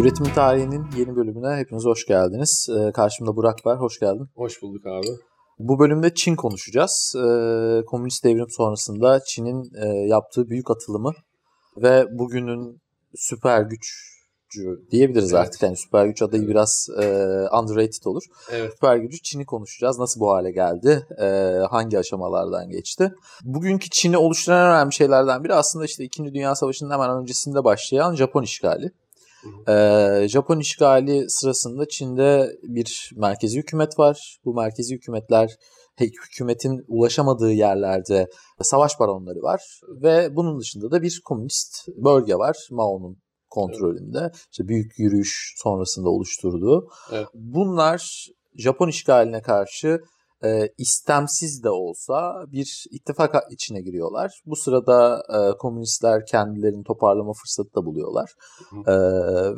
Üretim tarihinin yeni bölümüne hepiniz hoş geldiniz. Ee, karşımda Burak var, hoş geldin. Hoş bulduk abi. Bu bölümde Çin konuşacağız. Ee, komünist devrim sonrasında Çin'in e, yaptığı büyük atılımı ve bugünün süper gücü diyebiliriz Evet. artık. Yani süper güç adayı biraz e, underrated olur. Evet. Süper gücü Çin'i konuşacağız. Nasıl bu hale geldi? E, hangi aşamalardan geçti? Bugünkü Çin'i oluşturan önemli şeylerden biri aslında işte 2. Dünya Savaşı'nın hemen öncesinde başlayan Japon işgali. Ee, Japon işgali sırasında Çin'de bir merkezi hükümet var. Bu merkezi hükümetler hükümetin ulaşamadığı yerlerde savaş baronları var ve bunun dışında da bir komünist bölge var Mao'nun kontrolünde. İşte büyük yürüyüş sonrasında oluşturduğu. Evet. Bunlar Japon işgaline karşı e, istemsiz de olsa bir ittifak içine giriyorlar. Bu sırada e, komünistler kendilerini toparlama fırsatı da buluyorlar. E,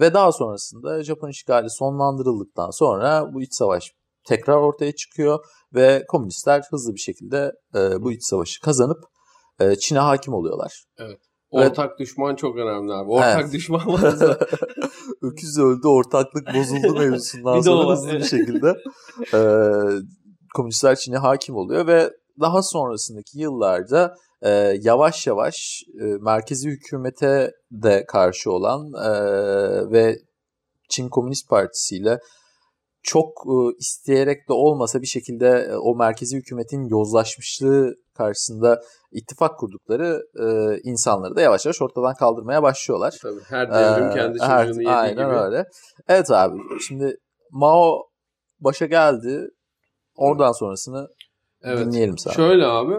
ve daha sonrasında Japon işgali sonlandırıldıktan sonra bu iç savaş tekrar ortaya çıkıyor ve komünistler hızlı bir şekilde e, bu iç savaşı kazanıp e, Çin'e hakim oluyorlar. Ortak düşman çok önemli abi. Ortak Evet. düşman varsa Öküz öldü, ortaklık bozuldu mevzusundan sonra hızlı bir şekilde e, komünistler Çin'e hakim oluyor ve daha sonrasındaki yıllarda e, yavaş yavaş e, merkezi hükümete de karşı olan e, ve Çin Komünist Partisi ile çok e, isteyerek de olmasa bir şekilde e, o merkezi hükümetin yozlaşmışlığı karşısında ittifak kurdukları e, insanları da yavaş yavaş ortadan kaldırmaya başlıyorlar. tabii her devrim Ee, kendi her- çocuğunu yediği aynen gibi. öyle. Evet abi şimdi Mao başa geldi. Oradan sonrasını Evet. dinleyelim sana. Şöyle abi.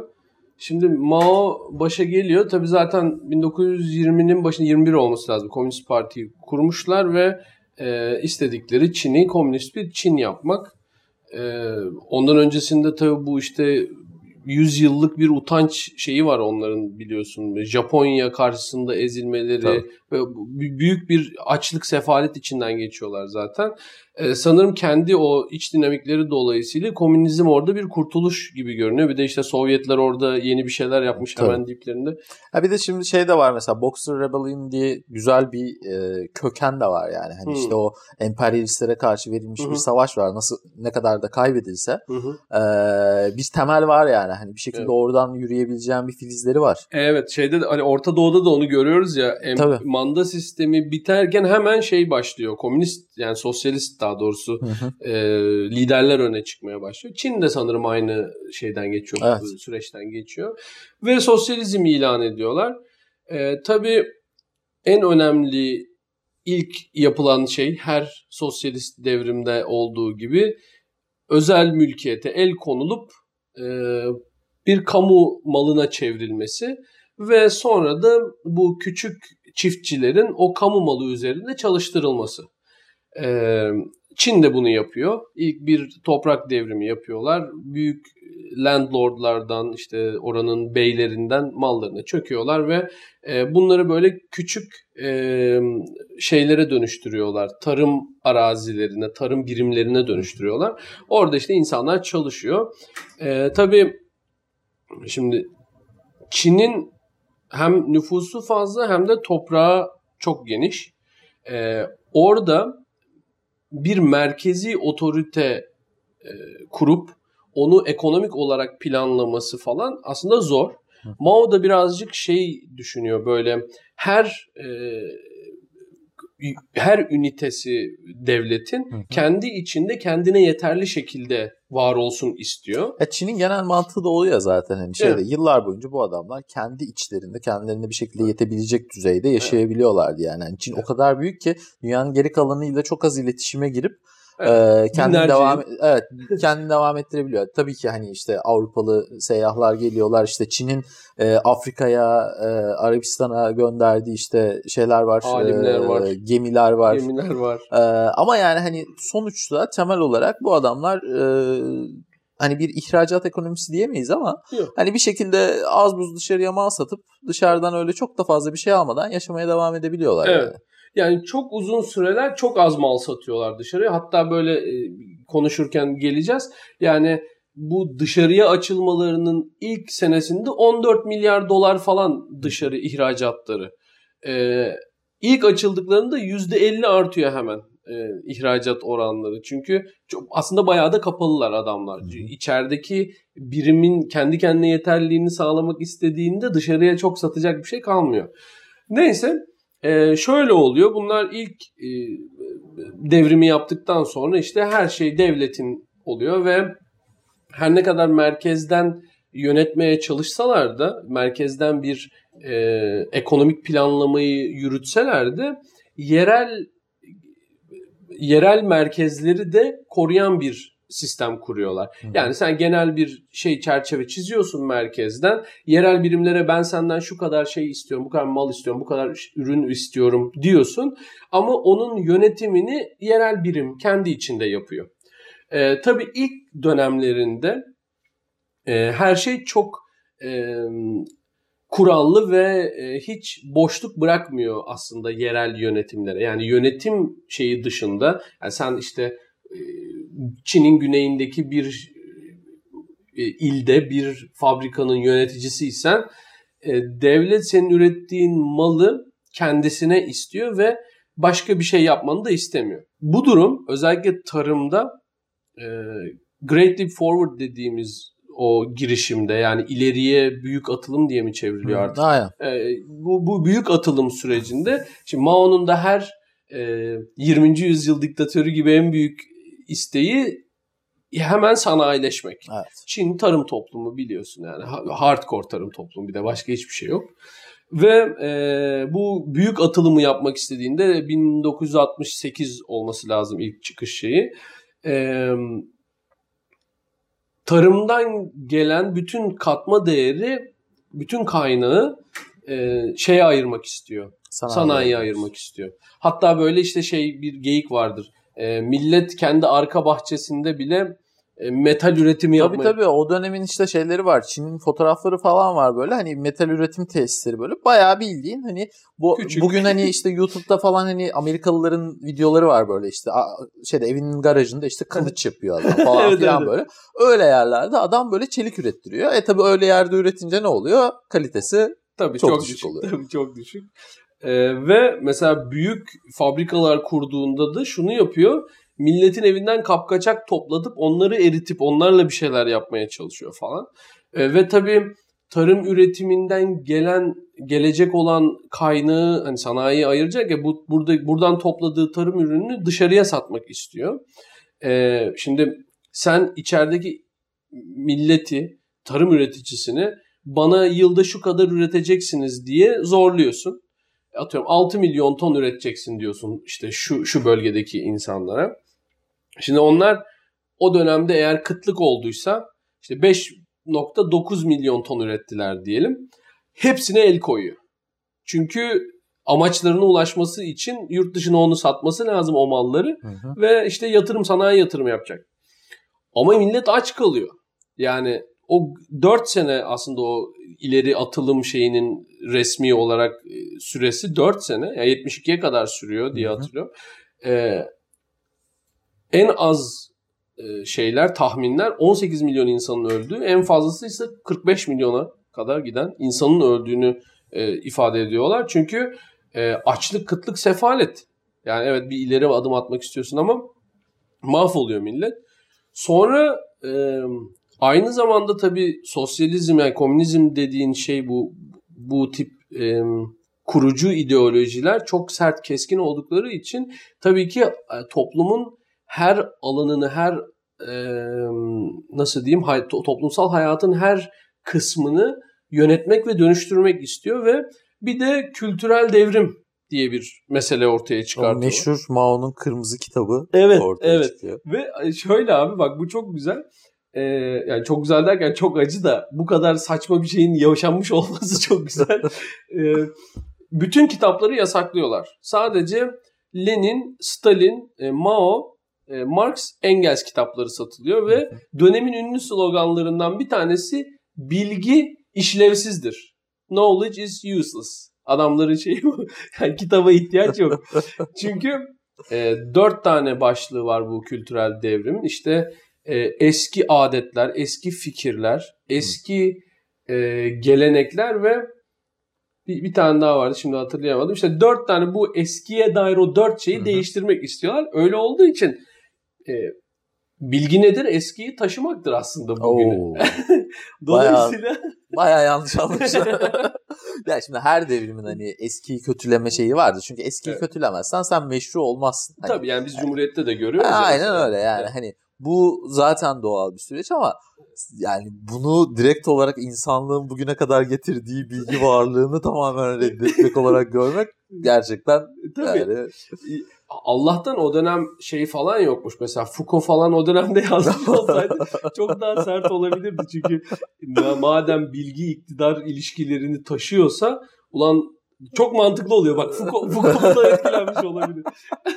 Şimdi Mao başa geliyor. Tabii zaten 1920'nin başında 21 olması lazım. Komünist Parti'yi kurmuşlar ve e, istedikleri Çin'i komünist bir Çin yapmak. E, ondan öncesinde tabii bu işte 100 yıllık bir utanç şeyi var onların biliyorsun. Japonya karşısında ezilmeleri Tabii. ve büyük bir açlık sefalet içinden geçiyorlar zaten. Ee, sanırım kendi o iç dinamikleri dolayısıyla komünizm orada bir kurtuluş gibi görünüyor. Bir de işte Sovyetler orada yeni bir şeyler yapmış Tabii. hemen diplerinde. Ha bir de şimdi şey de var mesela Boxer Rebellion diye güzel bir e, köken de var yani. Hani Hmm. işte o emperyalistlere karşı verilmiş hı. bir savaş var. Nasıl ne kadar da kaybedilse hı. e, bir temel var yani. Hani bir şekilde Evet. oradan yürüyebileceğin bir filizleri var. Evet şeyde de hani Orta Doğu'da da onu görüyoruz ya. Em- Tabii. manda sistemi biterken hemen şey başlıyor. Komünist yani sosyalist daha doğrusu Hı hı. e, liderler öne çıkmaya başlıyor. Çin de sanırım aynı şeyden geçiyor, Evet. süreçten geçiyor. Ve sosyalizmi ilan ediyorlar. E, tabii en önemli ilk yapılan şey her sosyalist devrimde olduğu gibi özel mülkiyete el konulup e, bir kamu malına çevrilmesi ve sonra da bu küçük çiftçilerin o kamu malı üzerinde çalıştırılması. Çin de bunu yapıyor. İlk bir toprak devrimi yapıyorlar. Büyük landlordlardan işte oranın beylerinden mallarını çöküyorlar ve bunları böyle küçük şeylere dönüştürüyorlar. Tarım arazilerine, tarım birimlerine dönüştürüyorlar. Orada işte insanlar çalışıyor. Tabii şimdi Çin'in hem nüfusu fazla hem de toprağı çok geniş. E, orada bir merkezi otorite e, kurup onu ekonomik olarak planlaması falan aslında zor. Hı. Mao da birazcık şey düşünüyor böyle her e, her ünitesi devletin Hı hı. kendi içinde kendine yeterli şekilde var olsun istiyor. Ya Çin'in genel mantığı da oluyor zaten hani şeyde Evet. yıllar boyunca bu adamlar kendi içlerinde kendilerine bir şekilde yetebilecek düzeyde yaşayabiliyorlardı yani. Yani Çin o kadar büyük ki dünyanın geri kalanıyla çok az iletişime girip Evet. e, kendini Binlerce devam yıl. evet kendini devam ettirebiliyor. Tabii ki hani işte Avrupalı seyyahlar geliyorlar işte Çin'in e, Afrika'ya e, Arabistan'a gönderdiği işte şeyler var. Alimler e, var. Gemiler var. Gemiler var. Ee, ama yani hani sonuçta temel olarak bu adamlar e, hani bir ihracat ekonomisi diyemeyiz ama Yok. hani bir şekilde az buz dışarıya mal satıp dışarıdan öyle çok da fazla bir şey almadan yaşamaya devam edebiliyorlar. Evet. Yani. Yani çok uzun süreler çok az mal satıyorlar dışarıya. Hatta böyle e, konuşurken geleceğiz. Yani bu dışarıya açılmalarının ilk senesinde 14 milyar dolar falan dışarı ihracatları. Ee, ilk açıldıklarında %50 artıyor hemen e, ihracat oranları. Çünkü çok, aslında bayağı da kapalılar adamlar. Hı hı. İçerideki birimin kendi kendine yeterliliğini sağlamak istediğinde dışarıya çok satacak bir şey kalmıyor. Neyse e, şöyle oluyor. Bunlar ilk e, devrimi yaptıktan sonra işte her şey devletin oluyor ve her ne kadar merkezden yönetmeye çalışsalar da merkezden bir e, ekonomik planlamayı yürütseler de yerel yerel merkezleri de koruyan bir sistem kuruyorlar. Hı. Yani sen genel bir şey çerçeve çiziyorsun merkezden. Yerel birimlere ben senden şu kadar şey istiyorum, bu kadar mal istiyorum, bu kadar ürün istiyorum diyorsun. Ama onun yönetimini yerel birim kendi içinde yapıyor. Ee, tabii ilk dönemlerinde e, her şey çok e, kurallı ve e, hiç boşluk bırakmıyor aslında yerel yönetimlere. Yani yönetim şeyi dışında yani sen işte Çin'in güneyindeki bir e, ilde bir fabrikanın yöneticisiysen e, devlet senin ürettiğin malı kendisine istiyor ve başka bir şey yapmanı da istemiyor. Bu durum özellikle tarımda e, Great Leap Forward dediğimiz o girişimde yani ileriye büyük atılım diye mi çevriliyor artık? Aynen. E, bu, bu büyük atılım sürecinde şimdi Mao'nun da her e, 20. yüzyıl diktatörü gibi en büyük isteği hemen sanayileşmek. Evet. Çin tarım toplumu biliyorsun yani hardcore tarım toplumu bir de başka hiçbir şey yok. Ve e, bu büyük atılımı yapmak istediğinde 1968 olması lazım ilk çıkış şeyi. E, tarımdan gelen bütün katma değeri, bütün kaynağı e, şeye ayırmak istiyor. Sanayi Sanayiye ayırmak istiyor. Hatta böyle işte şey bir geyik vardır. E, millet kendi arka bahçesinde bile e, metal üretimi yapmaya... Tabii tabii o dönemin işte şeyleri var. Çin'in fotoğrafları falan var böyle. Hani metal üretim tesisleri böyle. Bayağı bildiğin hani bu Küçük. bugün hani işte YouTube'da falan hani Amerikalıların videoları var böyle işte şeyde evinin garajında işte kılıç yapıyor adam falan evet, filan evet. böyle. Öyle yerlerde adam böyle çelik ürettiriyor. E tabii öyle yerde üretince ne oluyor? Kalitesi tabii çok, çok düşük, düşük oluyor. Tabii çok düşük. Ee, ve mesela büyük fabrikalar kurduğunda da şunu yapıyor milletin evinden kapkaçak toplatıp onları eritip onlarla bir şeyler yapmaya çalışıyor falan. E, ve tabii tarım üretiminden gelen gelecek olan kaynağı hani sanayiye ayıracak ya bu burada buradan topladığı tarım ürününü dışarıya satmak istiyor. E, şimdi sen içerideki milleti, tarım üreticisini bana yılda şu kadar üreteceksiniz diye zorluyorsun. Atıyorum 6 milyon ton üreteceksin diyorsun işte şu şu bölgedeki insanlara. Şimdi onlar o dönemde eğer kıtlık olduysa işte 5.9 milyon ton ürettiler diyelim. Hepsine el koyuyor. Çünkü amaçlarına ulaşması için yurt dışına onu satması lazım o malları hı hı. ve işte yatırım sanayi yatırım yapacak. Ama millet aç kalıyor. Yani o 4 sene aslında o ileri atılım şeyinin resmi olarak e, süresi 4 sene. Yani 72'ye kadar sürüyor diye hatırlıyorum. Ee, en az e, şeyler, tahminler 18 milyon insanın öldüğü, en fazlası ise 45 milyona kadar giden insanın öldüğünü e, ifade ediyorlar. Çünkü e, açlık, kıtlık, sefalet. Yani evet bir ileri adım atmak istiyorsun ama mahvoluyor millet. Sonra e, aynı zamanda tabii sosyalizm yani komünizm dediğin şey bu bu tip e, kurucu ideolojiler çok sert keskin oldukları için tabii ki e, toplumun her alanını, her e, nasıl diyeyim hay, toplumsal hayatın her kısmını yönetmek ve dönüştürmek istiyor ve bir de kültürel devrim diye bir mesele ortaya çıkartıyor. Meşhur Mao'nun kırmızı kitabı evet, ortaya evet. çıkıyor. Ve şöyle abi bak bu çok güzel. Ee, yani çok güzel derken çok acı da bu kadar saçma bir şeyin yaşanmış olması çok güzel. ee, bütün kitapları yasaklıyorlar. Sadece Lenin, Stalin, e, Mao e, Marx Engels kitapları satılıyor ve dönemin ünlü sloganlarından bir tanesi bilgi işlevsizdir. Knowledge is useless. Adamların şeyi bu. Yani kitaba ihtiyaç yok. Çünkü e, dört tane başlığı var bu kültürel devrimin. İşte e, eski adetler, eski fikirler, eski e, gelenekler ve bir, bir tane daha vardı şimdi hatırlayamadım. İşte dört tane bu eskiye dair o dört şeyi Hı-hı. değiştirmek istiyorlar. Öyle olduğu için e, bilgi nedir? Eskiyi taşımaktır aslında bugünü. Oo. Dolayısıyla Baya yanlış anlamışlar. ya şimdi her devrimin hani eskiyi kötüleme şeyi vardır. Çünkü eskiyi Evet. kötülemezsen sen meşru olmazsın. Hani, tabii yani biz Cumhuriyet'te de görüyoruz. Ha, aynen öyle yani. Hani bu zaten doğal bir süreç ama yani bunu direkt olarak insanlığın bugüne kadar getirdiği bilgi varlığını tamamen reddetmek olarak görmek gerçekten Tabii. yani Allah'tan o dönem şey falan yokmuş. Mesela Foucault falan o dönemde yazmış olsaydı çok daha sert olabilirdi. Çünkü ma- madem bilgi iktidar ilişkilerini taşıyorsa ulan çok mantıklı oluyor. Bak Foucault, Foucault bundan etkilenmiş olabilir.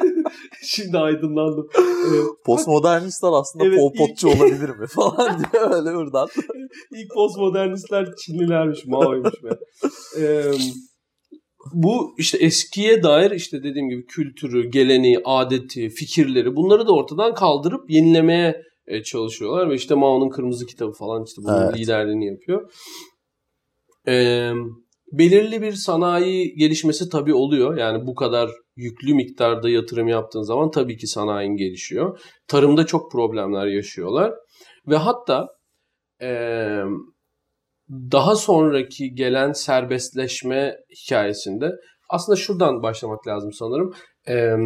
Şimdi aydınlandım. Evet, postmodernistler aslında Evet, Pol Potçu olabilir mi falan diye öyle buradan. İlk postmodernistler Çinlilermiş, Mao'ymuş be. Ee, bu işte eskiye dair işte dediğim gibi kültürü, geleneği, adeti, fikirleri bunları da ortadan kaldırıp yenilemeye e, çalışıyorlar ve işte Mao'nun kırmızı kitabı falan işte bunun Evet. liderliğini yapıyor. Ee, belirli bir sanayi gelişmesi tabii oluyor. Yani bu kadar yüklü miktarda yatırım yaptığın zaman tabii ki sanayin gelişiyor. Tarımda çok problemler yaşıyorlar. Ve hatta eee, daha sonraki gelen serbestleşme hikayesinde aslında şuradan başlamak lazım sanırım. Eee,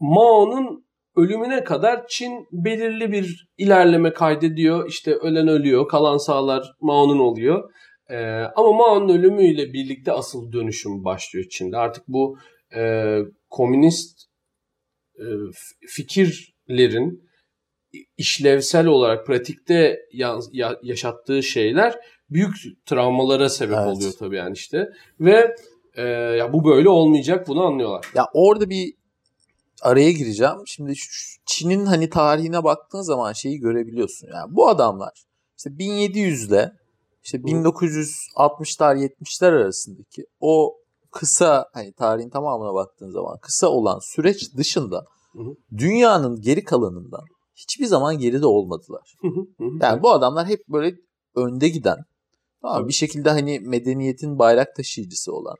Mao'nun ölümüne kadar Çin belirli bir ilerleme kaydediyor. İşte ölen ölüyor, kalan sağlar Mao'nun oluyor. Ee, ama Mao'nun ölümüyle birlikte asıl dönüşüm başlıyor Çin'de. Artık bu e, komünist e, fikirlerin işlevsel olarak pratikte ya- ya- yaşattığı şeyler büyük travmalara sebep Evet. oluyor tabii yani işte. Ve e, ya bu böyle olmayacak bunu anlıyorlar. Ya orada bir araya gireceğim. Şimdi Çin'in hani tarihine baktığın zaman şeyi görebiliyorsun. Yani bu adamlar işte 1700'le işte 1960'lar 70'ler arasındaki o kısa hani tarihin tamamına baktığın zaman kısa olan süreç dışında Hı hı. dünyanın geri kalanından hiçbir zaman geride olmadılar. Hı. Yani bu adamlar hep böyle önde giden, tamam, bir şekilde hani medeniyetin bayrak taşıyıcısı olan,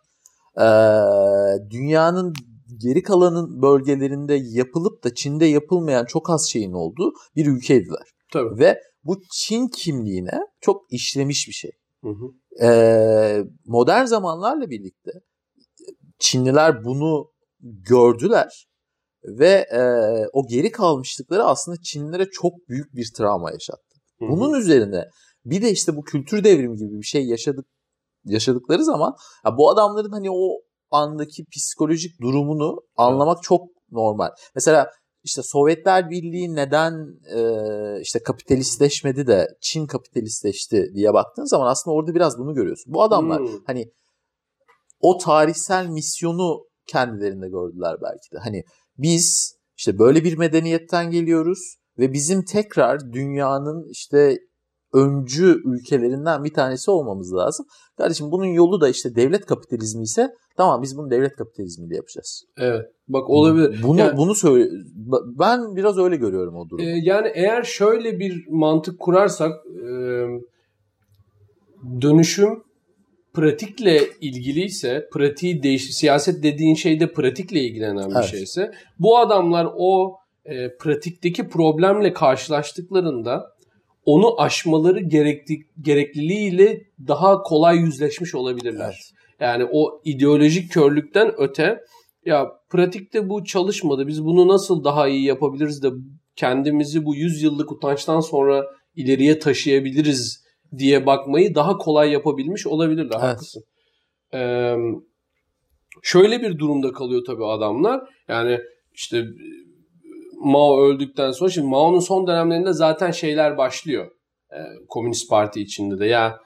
dünyanın geri kalanın bölgelerinde yapılıp da Çin'de yapılmayan çok az şeyin olduğu bir ülkeydiler. Tabii. Ve bu Çin kimliğine çok işlemiş bir şey. Hı hı. Eee, modern zamanlarla birlikte Çinliler bunu gördüler ve eee, o geri kalmışlıkları aslında Çinlilere çok büyük bir travma yaşattı. Hı hı. Bunun üzerine bir de işte bu kültür devrimi gibi bir şey yaşadık yaşadıkları zaman ya bu adamların hani o andaki psikolojik durumunu anlamak çok normal. Mesela işte Sovyetler Birliği neden e, işte kapitalistleşmedi de Çin kapitalistleşti diye baktığın zaman aslında orada biraz bunu görüyorsun. Bu adamlar Hmm. hani o tarihsel misyonu kendilerinde gördüler belki de. Hani biz işte böyle bir medeniyetten geliyoruz ve bizim tekrar dünyanın işte öncü ülkelerinden bir tanesi olmamız lazım. Kardeşim bunun yolu da işte devlet kapitalizmi ise tamam biz bunu devlet kapitalizmiyle yapacağız. Evet. Bak olabilir. Bunu Yani- bunu söyle ben biraz öyle görüyorum o durumu. Ee, yani eğer şöyle bir mantık kurarsak e, dönüşüm pratikle ilgiliyse, pratiği değiş siyaset dediğin şey de pratikle ilgilenen bir Evet. şeyse, bu adamlar o e, pratikteki problemle karşılaştıklarında onu aşmaları gerekli, gerekliliğiyle daha kolay yüzleşmiş olabilirler. Evet. Yani o ideolojik körlükten öte ya pratikte bu çalışmadı. Biz bunu nasıl daha iyi yapabiliriz de kendimizi bu 100 yıllık utançtan sonra ileriye taşıyabiliriz diye bakmayı daha kolay yapabilmiş olabilirler. Evet. Haklısın. Ee, şöyle bir durumda kalıyor tabii adamlar. Yani işte Mao öldükten sonra şimdi Mao'nun son dönemlerinde zaten şeyler başlıyor. Ee, Komünist Parti içinde de ya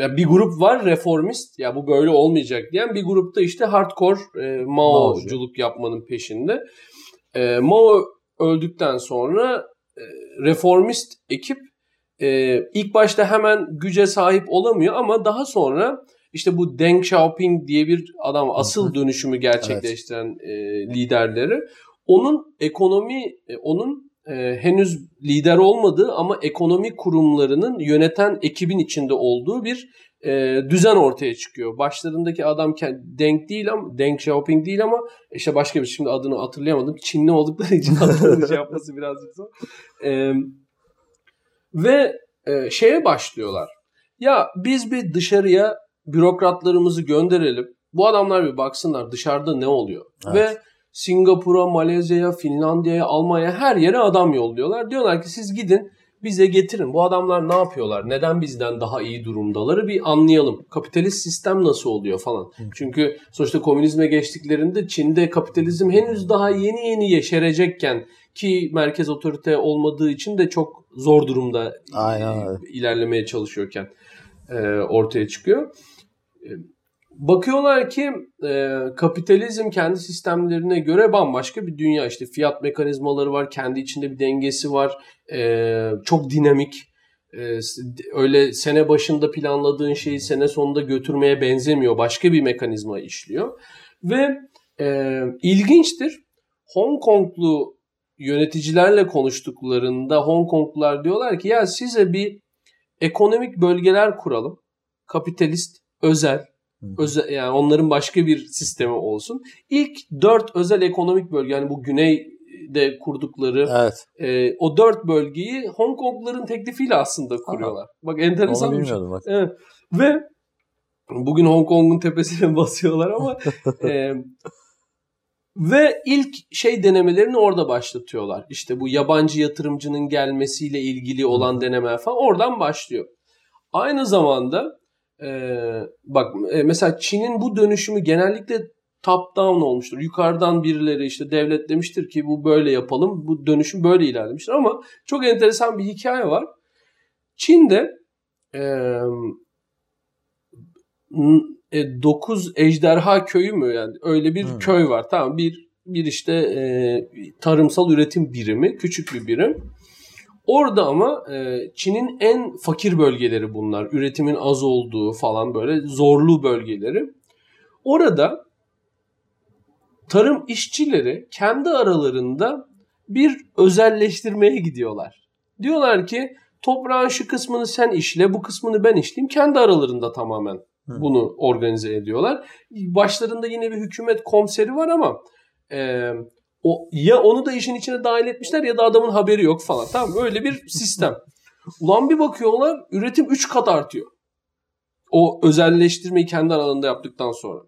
e, bir grup var reformist ya bu böyle olmayacak diyen bir grupta işte hardcore e, Mao'culuk yapmanın peşinde. E, Mao öldükten sonra e, reformist ekip e, ilk başta hemen güce sahip olamıyor ama daha sonra işte bu Deng Xiaoping diye bir adam asıl dönüşümü gerçekleştiren e, liderleri onun ekonomi e, onun e, henüz lider olmadığı ama ekonomi kurumlarının yöneten ekibin içinde olduğu bir e, düzen ortaya çıkıyor. Başlarındaki adam Deng değil ama Deng Xiaoping değil ama işte başka bir şimdi adını hatırlayamadım. Çinli oldukları için adını şey yapması birazcık zor. E, ve e, şeye başlıyorlar. Ya biz bir dışarıya bürokratlarımızı gönderelim. Bu adamlar bir baksınlar dışarıda ne oluyor. Evet. Ve Singapur'a, Malezya'ya, Finlandiya'ya, Almanya'ya her yere adam yolluyorlar. Diyorlar ki siz gidin bize getirin. Bu adamlar ne yapıyorlar? Neden bizden daha iyi durumdaları bir anlayalım. Kapitalist sistem nasıl oluyor falan. Çünkü sonuçta komünizme geçtiklerinde Çin'de kapitalizm henüz daha yeni yeni yeşerecekken ki merkez otorite olmadığı için de çok zor durumda Aynen. ilerlemeye çalışıyorken ortaya çıkıyor. Bakıyorlar ki e, kapitalizm kendi sistemlerine göre bambaşka bir dünya. İşte fiyat mekanizmaları var, kendi içinde bir dengesi var, e, çok dinamik. E, öyle sene başında planladığın şeyi sene sonunda götürmeye benzemiyor. Başka bir mekanizma işliyor. Ve e, ilginçtir. Hong Konglu yöneticilerle konuştuklarında Hong Konglular diyorlar ki ya size bir ekonomik bölgeler kuralım. Kapitalist, özel, özel yani onların başka bir sistemi olsun. İlk dört özel ekonomik bölge yani bu güneyde kurdukları evet. e, o dört bölgeyi Hong Kongluların teklifiyle aslında kuruyorlar. Aha. Bak enteresan Onu bir şey. Bak. Evet. Ve bugün Hong Kong'un tepesine basıyorlar ama e, ve ilk şey denemelerini orada başlatıyorlar. İşte bu yabancı yatırımcının gelmesiyle ilgili olan deneme falan oradan başlıyor. Aynı zamanda e, bak e, mesela Çin'in bu dönüşümü genellikle top down olmuştur. Yukarıdan birileri işte devlet demiştir ki bu böyle yapalım. Bu dönüşüm böyle ilerlemiştir ama çok enteresan bir hikaye var. Çin'de e, 9 e, ejderha köyü mü yani öyle bir hmm. köy var. Tamam bir bir işte e, tarımsal üretim birimi, küçük bir birim. Orada ama e, Çin'in en fakir bölgeleri bunlar. Üretimin az olduğu falan böyle zorlu bölgeleri. Orada tarım işçileri kendi aralarında bir özelleştirmeye gidiyorlar. Diyorlar ki toprağın şu kısmını sen işle, bu kısmını ben işleyeyim. Kendi aralarında tamamen bunu organize ediyorlar. Başlarında yine bir hükümet komiseri var ama e, o ya onu da işin içine dahil etmişler ya da adamın haberi yok falan. Tamam öyle bir sistem. Ulan bir bakıyorlar üretim 3 kat artıyor. O özelleştirmeyi kendi aralarında yaptıktan sonra.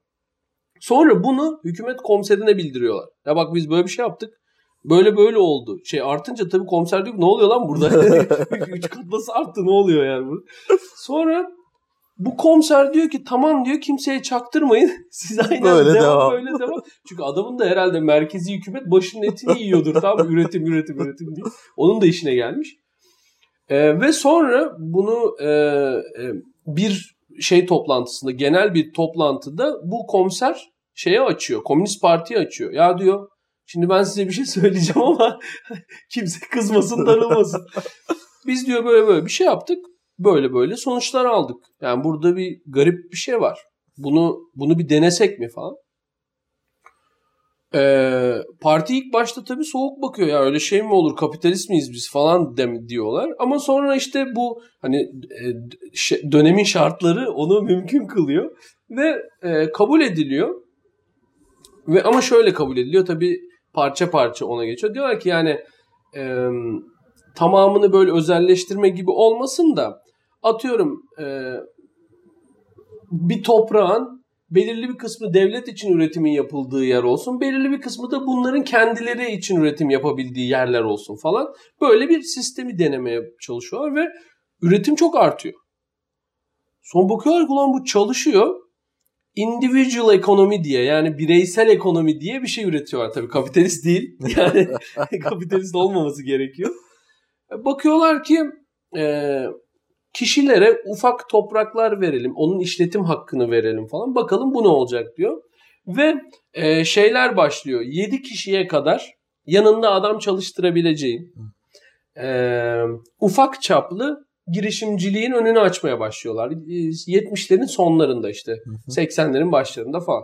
Sonra bunu hükümet komiserine bildiriyorlar. Ya bak biz böyle bir şey yaptık. Böyle böyle oldu. Şey artınca tabii komiser diyor ne oluyor lan burada? 3 kat nasıl arttı ne oluyor yani? Sonra bu komiser diyor ki tamam diyor kimseye çaktırmayın. Siz aynen böyle devam, devam. böyle devam. Çünkü adamın da herhalde merkezi hükümet başının etini yiyordur. tamam üretim üretim üretim diye. Onun da işine gelmiş. Ee, ve sonra bunu e, e, bir şey toplantısında genel bir toplantıda bu komiser şeye açıyor. Komünist Parti'yi açıyor. Ya diyor şimdi ben size bir şey söyleyeceğim ama kimse kızmasın darılmasın. Biz diyor böyle böyle bir şey yaptık böyle böyle sonuçlar aldık. Yani burada bir garip bir şey var. Bunu bunu bir denesek mi falan. Ee, parti ilk başta tabii soğuk bakıyor ya öyle şey mi olur kapitalist miyiz biz falan dem diyorlar ama sonra işte bu hani e, dönemin şartları onu mümkün kılıyor ve e, kabul ediliyor ve ama şöyle kabul ediliyor tabii parça parça ona geçiyor diyorlar ki yani e, tamamını böyle özelleştirme gibi olmasın da atıyorum e, bir toprağın belirli bir kısmı devlet için üretimin yapıldığı yer olsun. Belirli bir kısmı da bunların kendileri için üretim yapabildiği yerler olsun falan. Böyle bir sistemi denemeye çalışıyorlar ve üretim çok artıyor. Son bakıyorlar ki ulan bu çalışıyor. Individual ekonomi diye yani bireysel ekonomi diye bir şey üretiyorlar. Tabii kapitalist değil. Yani kapitalist olmaması gerekiyor. Bakıyorlar ki e, kişilere ufak topraklar verelim, onun işletim hakkını verelim falan. Bakalım bu ne olacak diyor. Ve e, şeyler başlıyor. 7 kişiye kadar yanında adam çalıştırabileceğin e, ufak çaplı girişimciliğin önünü açmaya başlıyorlar. 70'lerin sonlarında işte 80'lerin başlarında falan.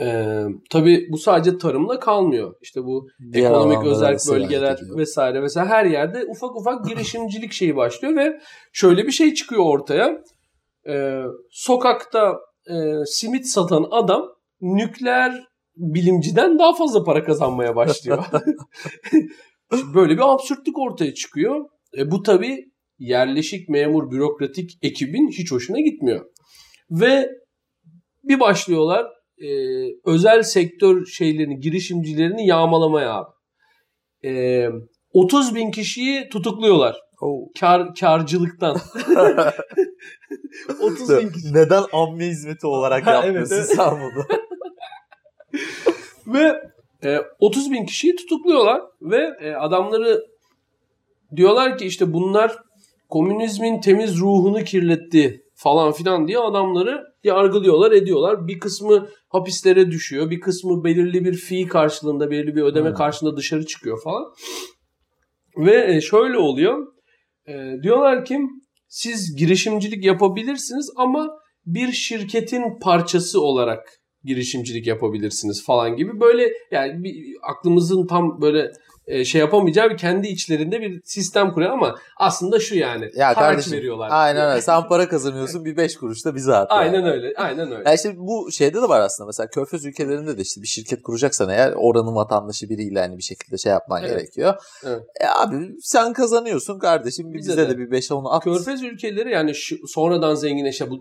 Ee, tabii bu sadece tarımla kalmıyor. İşte bu Diğer ekonomik özel bölgeler vesaire vesaire her yerde ufak ufak girişimcilik şeyi başlıyor ve şöyle bir şey çıkıyor ortaya. e, sokakta e, simit satan adam nükleer bilimciden daha fazla para kazanmaya başlıyor. Böyle bir absürtlük ortaya çıkıyor. E, bu tabii yerleşik memur bürokratik ekibin hiç hoşuna gitmiyor. Ve bir başlıyorlar e, özel sektör şeylerini, girişimcilerini yağmalamaya abi. E, 30 bin kişiyi tutukluyorlar. Oh. Kar, karcılıktan. 30 bin kişi. Neden amme hizmeti olarak yapmıyorsun evet, sen bunu? Ve e, 30 bin kişiyi tutukluyorlar ve e, adamları diyorlar ki işte bunlar komünizmin temiz ruhunu kirletti falan filan diye adamları yargılıyorlar ediyorlar. Bir kısmı hapislere düşüyor. Bir kısmı belirli bir fee karşılığında belirli bir ödeme Hmm. karşılığında dışarı çıkıyor falan. Ve e, şöyle oluyor. E, diyorlar ki siz girişimcilik yapabilirsiniz ama bir şirketin parçası olarak girişimcilik yapabilirsiniz falan gibi böyle yani bir, aklımızın tam böyle e, şey yapamayacağı bir kendi içlerinde bir sistem kuruyor ama aslında şu yani Ya haraç kardeşim, veriyorlar. Aynen öyle. Sen para kazanıyorsun bir beş kuruş da bize at. yani. Aynen öyle. Aynen öyle. Yani işte bu şeyde de var aslında. Mesela Körfez ülkelerinde de işte bir şirket kuracaksan eğer oranın vatandaşı biriyle hani bir şekilde şey yapman Evet. gerekiyor. Evet. E abi sen kazanıyorsun kardeşim. Bize Bize, de. de. bir 5'e onu at. Körfez ülkeleri yani şu, sonradan zenginleşen bu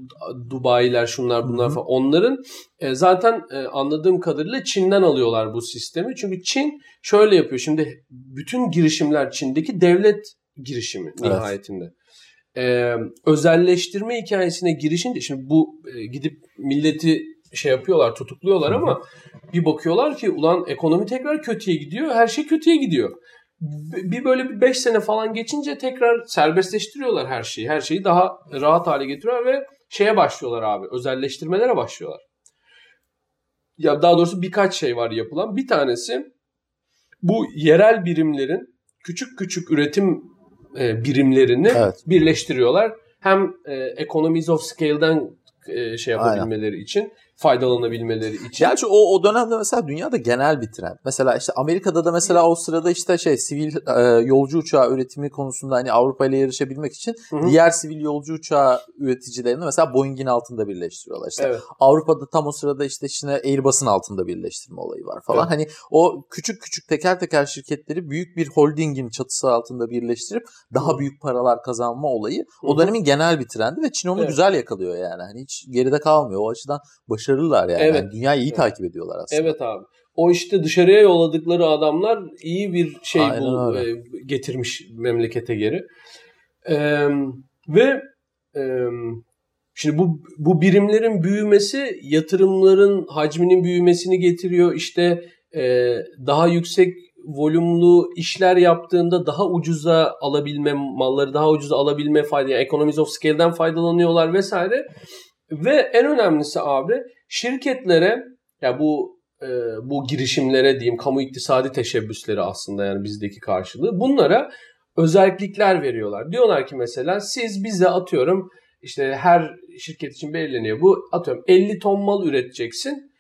Dubai'ler şunlar bunlar Hı hı. falan onların e, zaten e, anladığım kadarıyla Çin'den alıyorlar bu sistemi. Çünkü Çin şöyle yapıyor. Şimdi bütün girişimler Çin'deki devlet girişimi Evet. nihayetinde. E, özelleştirme hikayesine girişince şimdi bu e, gidip milleti şey yapıyorlar tutukluyorlar ama bir bakıyorlar ki ulan ekonomi tekrar kötüye gidiyor. Her şey kötüye gidiyor. Bir böyle bir 5 sene falan geçince tekrar serbestleştiriyorlar her şeyi. Her şeyi daha rahat hale getiriyorlar ve şeye başlıyorlar abi. Özelleştirmelere başlıyorlar. Ya daha doğrusu birkaç şey var yapılan. Bir tanesi bu yerel birimlerin küçük küçük üretim e, birimlerini Evet. birleştiriyorlar. Hem e, economies of scale'den e, şey yapabilmeleri için, faydalanabilmeleri için. Gerçi o, o dönemde mesela dünyada genel bir trend. Mesela işte Amerika'da da mesela o sırada işte şey sivil e, yolcu uçağı üretimi konusunda hani Avrupa ile yarışabilmek için Hı hı. diğer sivil yolcu uçağı üreticilerini mesela Boeing'in altında birleştiriyorlar. İşte Evet. Avrupa'da tam o sırada işte işte Airbus'un altında birleştirme olayı var falan. Evet. Hani o küçük küçük teker teker şirketleri büyük bir holdingin çatısı altında birleştirip daha büyük paralar kazanma olayı Hı o dönemin genel bir trendi ve Çin onu Evet. güzel yakalıyor yani. Hani hiç geride kalmıyor. O açıdan başarılılar yani. Evet. Yani dünyayı iyi Evet. takip ediyorlar aslında. Evet abi. O işte dışarıya yolladıkları adamlar iyi bir şey Aynen öyle. e, getirmiş memlekete geri. Ee, ve e, şimdi bu bu birimlerin büyümesi yatırımların hacminin büyümesini getiriyor. İşte e, daha yüksek volümlü işler yaptığında daha ucuza alabilme malları daha ucuza alabilme fayda yani economies of scale'den faydalanıyorlar vesaire. Ve en önemlisi abi şirketlere ya bu e, bu girişimlere diyeyim kamu iktisadi teşebbüsleri aslında yani bizdeki karşılığı bunlara özellikler veriyorlar. Diyorlar ki mesela siz bize atıyorum işte her şirket için belirleniyor bu atıyorum 50 ton mal üreteceksin.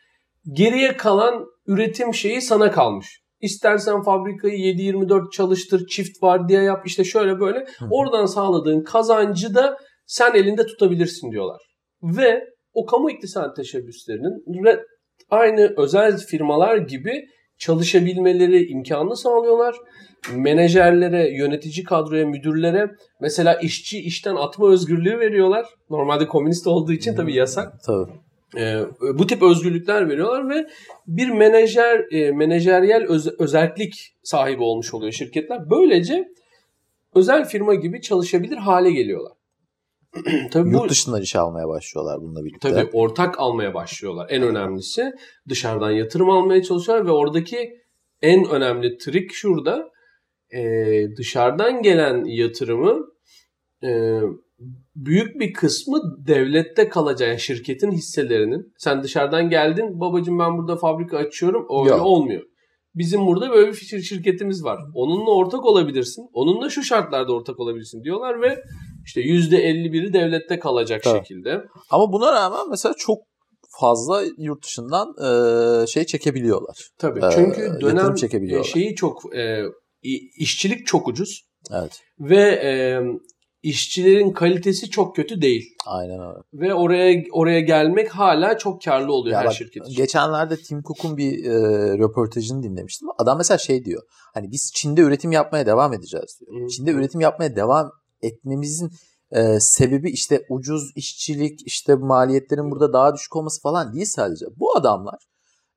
Geriye kalan üretim şeyi sana kalmış. İstersen fabrikayı 7-24 çalıştır, çift vardiya yap işte şöyle böyle. Oradan sağladığın kazancı da sen elinde tutabilirsin diyorlar. Ve o kamu iktisadi teşebbüslerinin aynı özel firmalar gibi çalışabilmeleri imkanını sağlıyorlar. Menajerlere, yönetici kadroya, müdürlere mesela işçi işten atma özgürlüğü veriyorlar. Normalde komünist olduğu için tabii yasak. Tabii. Ee, bu tip özgürlükler veriyorlar ve bir menajer e, menajeryel öz, özellik sahibi olmuş oluyor şirketler. Böylece özel firma gibi çalışabilir hale geliyorlar. tabii bu Yurt dışından iş almaya başlıyorlar bununla birlikte. tabii ortak almaya başlıyorlar. En önemlisi dışarıdan yatırım almaya çalışıyorlar ve oradaki en önemli trik şurada. Ee, dışarıdan gelen yatırımı e, büyük bir kısmı devlette kalacak yani şirketin hisselerinin. Sen dışarıdan geldin babacığım ben burada fabrika açıyorum öyle Yok. olmuyor. Bizim burada böyle bir şir- şirketimiz var. Onunla ortak olabilirsin. Onunla şu şartlarda ortak olabilirsin diyorlar ve işte %51'i devlette kalacak Tabii. şekilde. Ama buna rağmen mesela çok fazla yurt dışından e, şey çekebiliyorlar. Tabii. Çünkü yatırım dönem çekebiliyorlar. e, şeyi çok e, işçilik çok ucuz Evet. ve e, işçilerin kalitesi çok kötü değil. Aynen öyle. Ve oraya oraya gelmek hala çok karlı oluyor Ya her bak, şirket için. Geçenlerde Tim Cook'un bir e, röportajını dinlemiştim. Adam mesela şey diyor. Hani biz Çin'de üretim yapmaya devam edeceğiz diyor. Hı. Çin'de üretim yapmaya devam etmemizin e, sebebi işte ucuz işçilik, işte maliyetlerin burada daha düşük olması falan değil sadece. Bu adamlar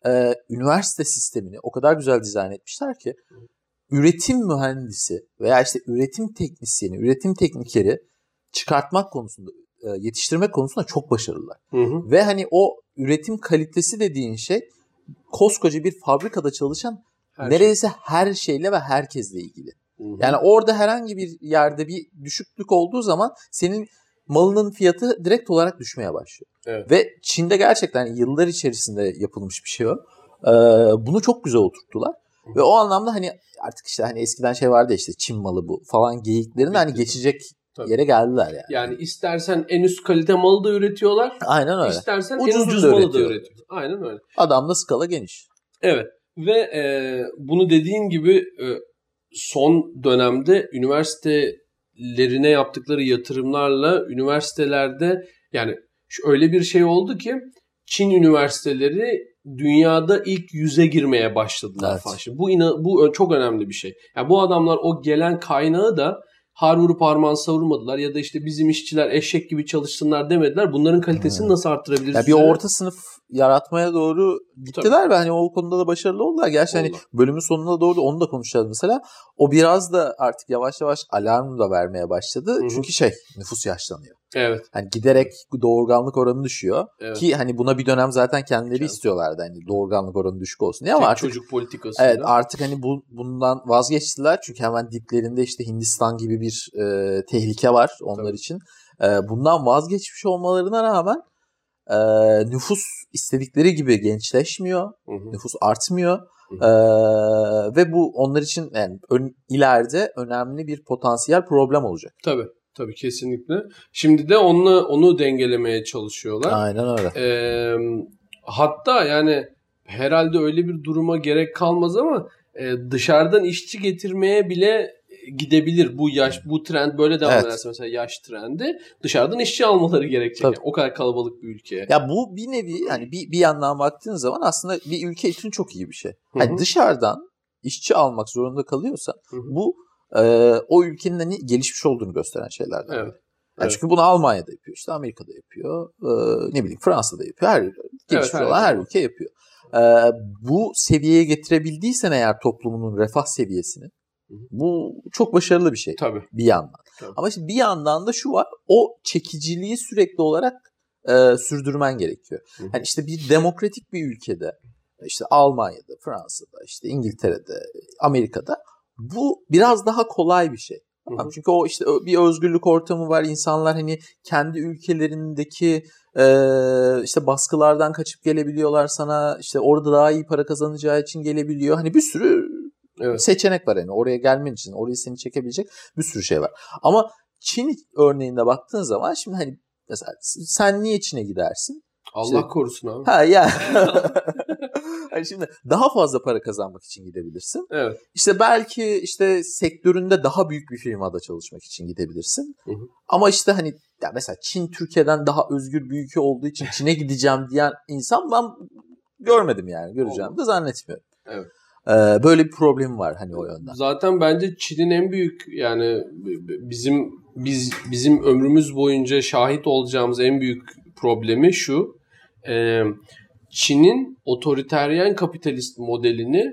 e, üniversite sistemini o kadar güzel dizayn etmişler ki üretim mühendisi veya işte üretim teknisyeni, üretim teknikeri çıkartmak konusunda, e, yetiştirmek konusunda çok başarılılar. Hı hı. Ve hani o üretim kalitesi dediğin şey koskoca bir fabrikada çalışan Her neredeyse her şeyle ve herkesle ilgili. Yani orada herhangi bir yerde bir düşüklük olduğu zaman senin malının fiyatı direkt olarak düşmeye başlıyor. Evet. Ve Çin'de gerçekten yıllar içerisinde yapılmış bir şey o. Ee, bunu çok güzel oturttular. Ve o anlamda hani artık işte hani eskiden şey vardı işte Çin malı bu falan geyiklerin hani geçecek Tabii. yere geldiler yani. Yani istersen en üst kalite malı da üretiyorlar. Aynen öyle. istersen Ucuzunu en ucuz da malı da üretiyor. üretiyor. Aynen öyle. Adamda skala geniş. Evet ve e, bunu dediğin gibi e, son dönemde üniversitelerine yaptıkları yatırımlarla üniversitelerde yani öyle bir şey oldu ki Çin üniversiteleri dünyada ilk yüze girmeye başladılar Evet. falan. Şimdi bu ina- bu çok önemli bir şey. Yani bu adamlar o gelen kaynağı da har vurup harman savurmadılar ya da işte bizim işçiler eşek gibi çalışsınlar demediler. Bunların kalitesini Evet. nasıl arttırabiliriz? Ya bir orta sınıf yaratmaya doğru gittiler ve hani o konuda da başarılı oldular. Gerçi hani Oldu. bölümün sonuna doğru onu da konuşacağız mesela. O biraz da artık yavaş yavaş alarm da vermeye başladı. Hı hı. Çünkü şey nüfus yaşlanıyor. Evet. Hani giderek doğurganlık oranı düşüyor. evet. Ki hani buna bir dönem zaten kendileri Evet. istiyorlardı hani doğurganlık oranı düşük olsun diye ama Tek artık çocuk politikası. Evet artık hani bu bundan vazgeçtiler çünkü hemen diplerinde işte Hindistan gibi bir e, tehlike var onlar Tabii. için. E, bundan vazgeçmiş olmalarına rağmen e, nüfus istedikleri gibi gençleşmiyor, nüfus artmıyor Hı E, ve bu onlar için yani ön, ileride önemli bir potansiyel problem olacak. Tabii. Tabii kesinlikle. Şimdi de onu onu dengelemeye çalışıyorlar. Aynen öyle. Ee, hatta yani herhalde öyle bir duruma gerek kalmaz ama e, dışarıdan işçi getirmeye bile gidebilir bu yaş bu trend böyle devam Evet. ederse mesela yaş trendi dışarıdan işçi almaları gerekecek. Tabii. Yani o kadar kalabalık bir ülkeye. Ya bu bir nevi hani bir, bir yandan baktığın zaman aslında bir ülke için çok iyi bir şey. Hı Hani dışarıdan işçi almak zorunda kalıyorsa Hı hı. bu e, o ülkenin hani gelişmiş olduğunu gösteren şeylerden. Evet. Yani Evet. Çünkü bunu Almanya'da yapıyor, işte Amerika'da yapıyor, e, ne bileyim Fransa'da yapıyor, her gelişmiş her olan her ülke. yapıyor. E, bu seviyeye getirebildiysen eğer toplumunun refah seviyesini, bu çok başarılı bir şey Tabii. bir yandan. Tabii. Ama şimdi bir yandan da şu var, o çekiciliği sürekli olarak e, sürdürmen gerekiyor. Hı hı. Hani işte bir demokratik bir ülkede, işte Almanya'da, Fransa'da, işte İngiltere'de, Amerika'da bu biraz daha kolay bir şey. Tamam. Hı hı. Çünkü o işte bir özgürlük ortamı var. İnsanlar hani kendi ülkelerindeki e, işte baskılardan kaçıp gelebiliyorlar sana. İşte orada daha iyi para kazanacağı için gelebiliyor. Hani bir sürü Evet. seçenek var hani oraya gelmen için. Orayı seni çekebilecek bir sürü şey var. Ama Çin örneğinde baktığın zaman şimdi hani mesela sen niye Çin'e gidersin? Allah İşte- korusun abi. Ha ya. hani şimdi daha fazla para kazanmak için gidebilirsin. Evet. İşte belki işte sektöründe daha büyük bir firmada çalışmak için gidebilirsin. Hı hı. Ama işte hani ya mesela Çin Türkiye'den daha özgür bir ülke olduğu için Çin'e gideceğim diyen insan ben görmedim yani. Göreceğim de zannetmiyorum. Evet. Ee, böyle bir problem var hani o yönden. Zaten bence Çin'in en büyük yani bizim biz bizim ömrümüz boyunca şahit olacağımız en büyük problemi şu. Ee, Çin'in otoriteryen kapitalist modelini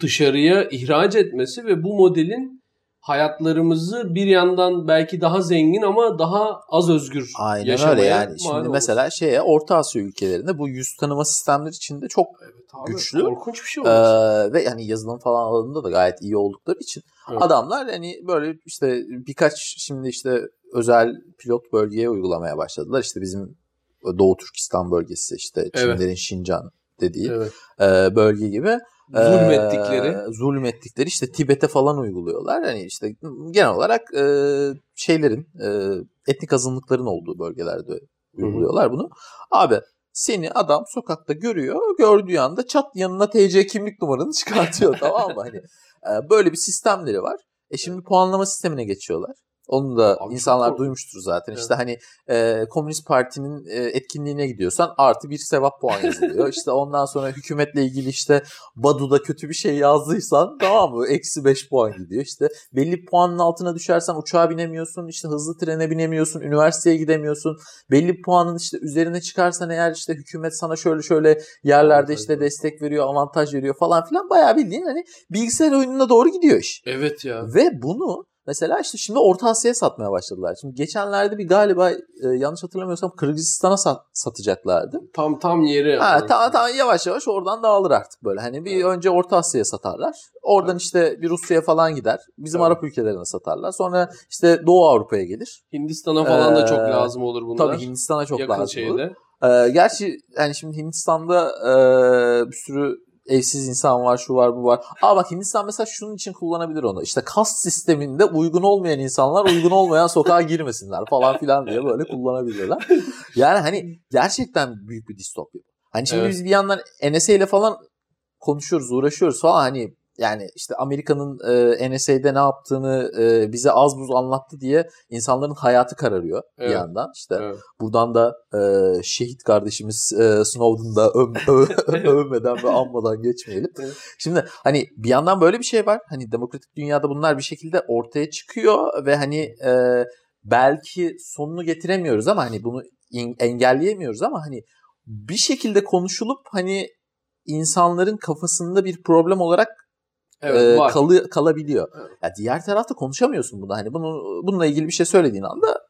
dışarıya ihraç etmesi ve bu modelin hayatlarımızı bir yandan belki daha zengin ama daha az özgür Aynen yaşamaya öyle yani. Şimdi olması. mesela şeye Orta Asya ülkelerinde bu yüz tanıma sistemleri içinde çok Evet abi, güçlü. Korkunç bir şey Ee, olmuş. ve yani yazılım falan alanında da gayet iyi oldukları için Evet. adamlar hani böyle işte birkaç şimdi işte özel pilot bölgeye uygulamaya başladılar. İşte bizim Doğu Türkistan bölgesi işte Evet. Çinlerin Şincan dediği evet. e, bölge gibi. Ee, Zulmettikleri. zulmettikleri işte Tibet'e falan uyguluyorlar. Hani işte genel olarak e, şeylerin e, etnik azınlıkların olduğu bölgelerde uyguluyorlar bunu. Abi seni adam sokakta görüyor. Gördüğü anda çat yanına TC kimlik numaranı çıkartıyor tamam mı? Hani e, böyle bir sistemleri var. E şimdi puanlama sistemine geçiyorlar. Onu da Abi insanlar çok- duymuştur zaten. Evet. İşte hani e, Komünist Parti'nin e, etkinliğine gidiyorsan artı bir sevap puan yazılıyor. işte ondan sonra hükümetle ilgili işte Badu'da kötü bir şey yazdıysan tamam mı? Eksi 5 puan gidiyor. İşte belli puanın altına düşersen uçağa binemiyorsun. işte hızlı trene binemiyorsun. Üniversiteye gidemiyorsun. Belli puanın işte üzerine çıkarsan eğer işte hükümet sana şöyle şöyle yerlerde işte destek veriyor, avantaj veriyor falan filan. Bayağı bildiğin hani bilgisayar oyununa doğru gidiyor iş. Evet ya. Ve bunu mesela işte şimdi Orta Asya'ya satmaya başladılar. Şimdi geçenlerde bir galiba e, yanlış hatırlamıyorsam Kırgızistan'a sat- satacaklardı. Tam tam yeri. Ha, tamam tamam yavaş yavaş oradan dağılır artık böyle. Hani bir önce Orta Asya'ya satarlar. Oradan işte bir Rusya'ya falan gider. Bizim Evet. Arap ülkelerine satarlar. Sonra işte Doğu Avrupa'ya gelir. Hindistan'a falan da çok Ee, lazım olur bunlar. Tabii Hindistan'a çok Yakın lazım. olur. şeyde. Ee, gerçi yani şimdi Hindistan'da e, bir sürü evsiz insan var, şu var, bu var. Aa bak Hindistan mesela şunun için kullanabilir onu. İşte kast sisteminde uygun olmayan insanlar uygun olmayan sokağa girmesinler falan filan diye böyle kullanabilirler. Yani hani gerçekten büyük bir distopya. Hani şimdi Evet. biz bir yandan NSA ile falan konuşuyoruz, uğraşıyoruz falan hani yani işte Amerika'nın e, NSA'de ne yaptığını e, bize az buz anlattı diye insanların hayatı kararıyor bir Evet. yandan. İşte Evet. Buradan da e, şehit kardeşimiz e, Snowden'da öv- övmeden ve anmadan geçmeyelim. Evet. Şimdi hani bir yandan böyle bir şey var. Hani demokratik dünyada bunlar bir şekilde ortaya çıkıyor ve hani e, belki sonunu getiremiyoruz ama hani bunu in- engelleyemiyoruz ama hani bir şekilde konuşulup hani insanların kafasında bir problem olarak Evet var. kalı- kalabiliyor. Evet. Ya diğer tarafta konuşamıyorsun bunu. Hani bunu bununla ilgili bir şey söylediğin anda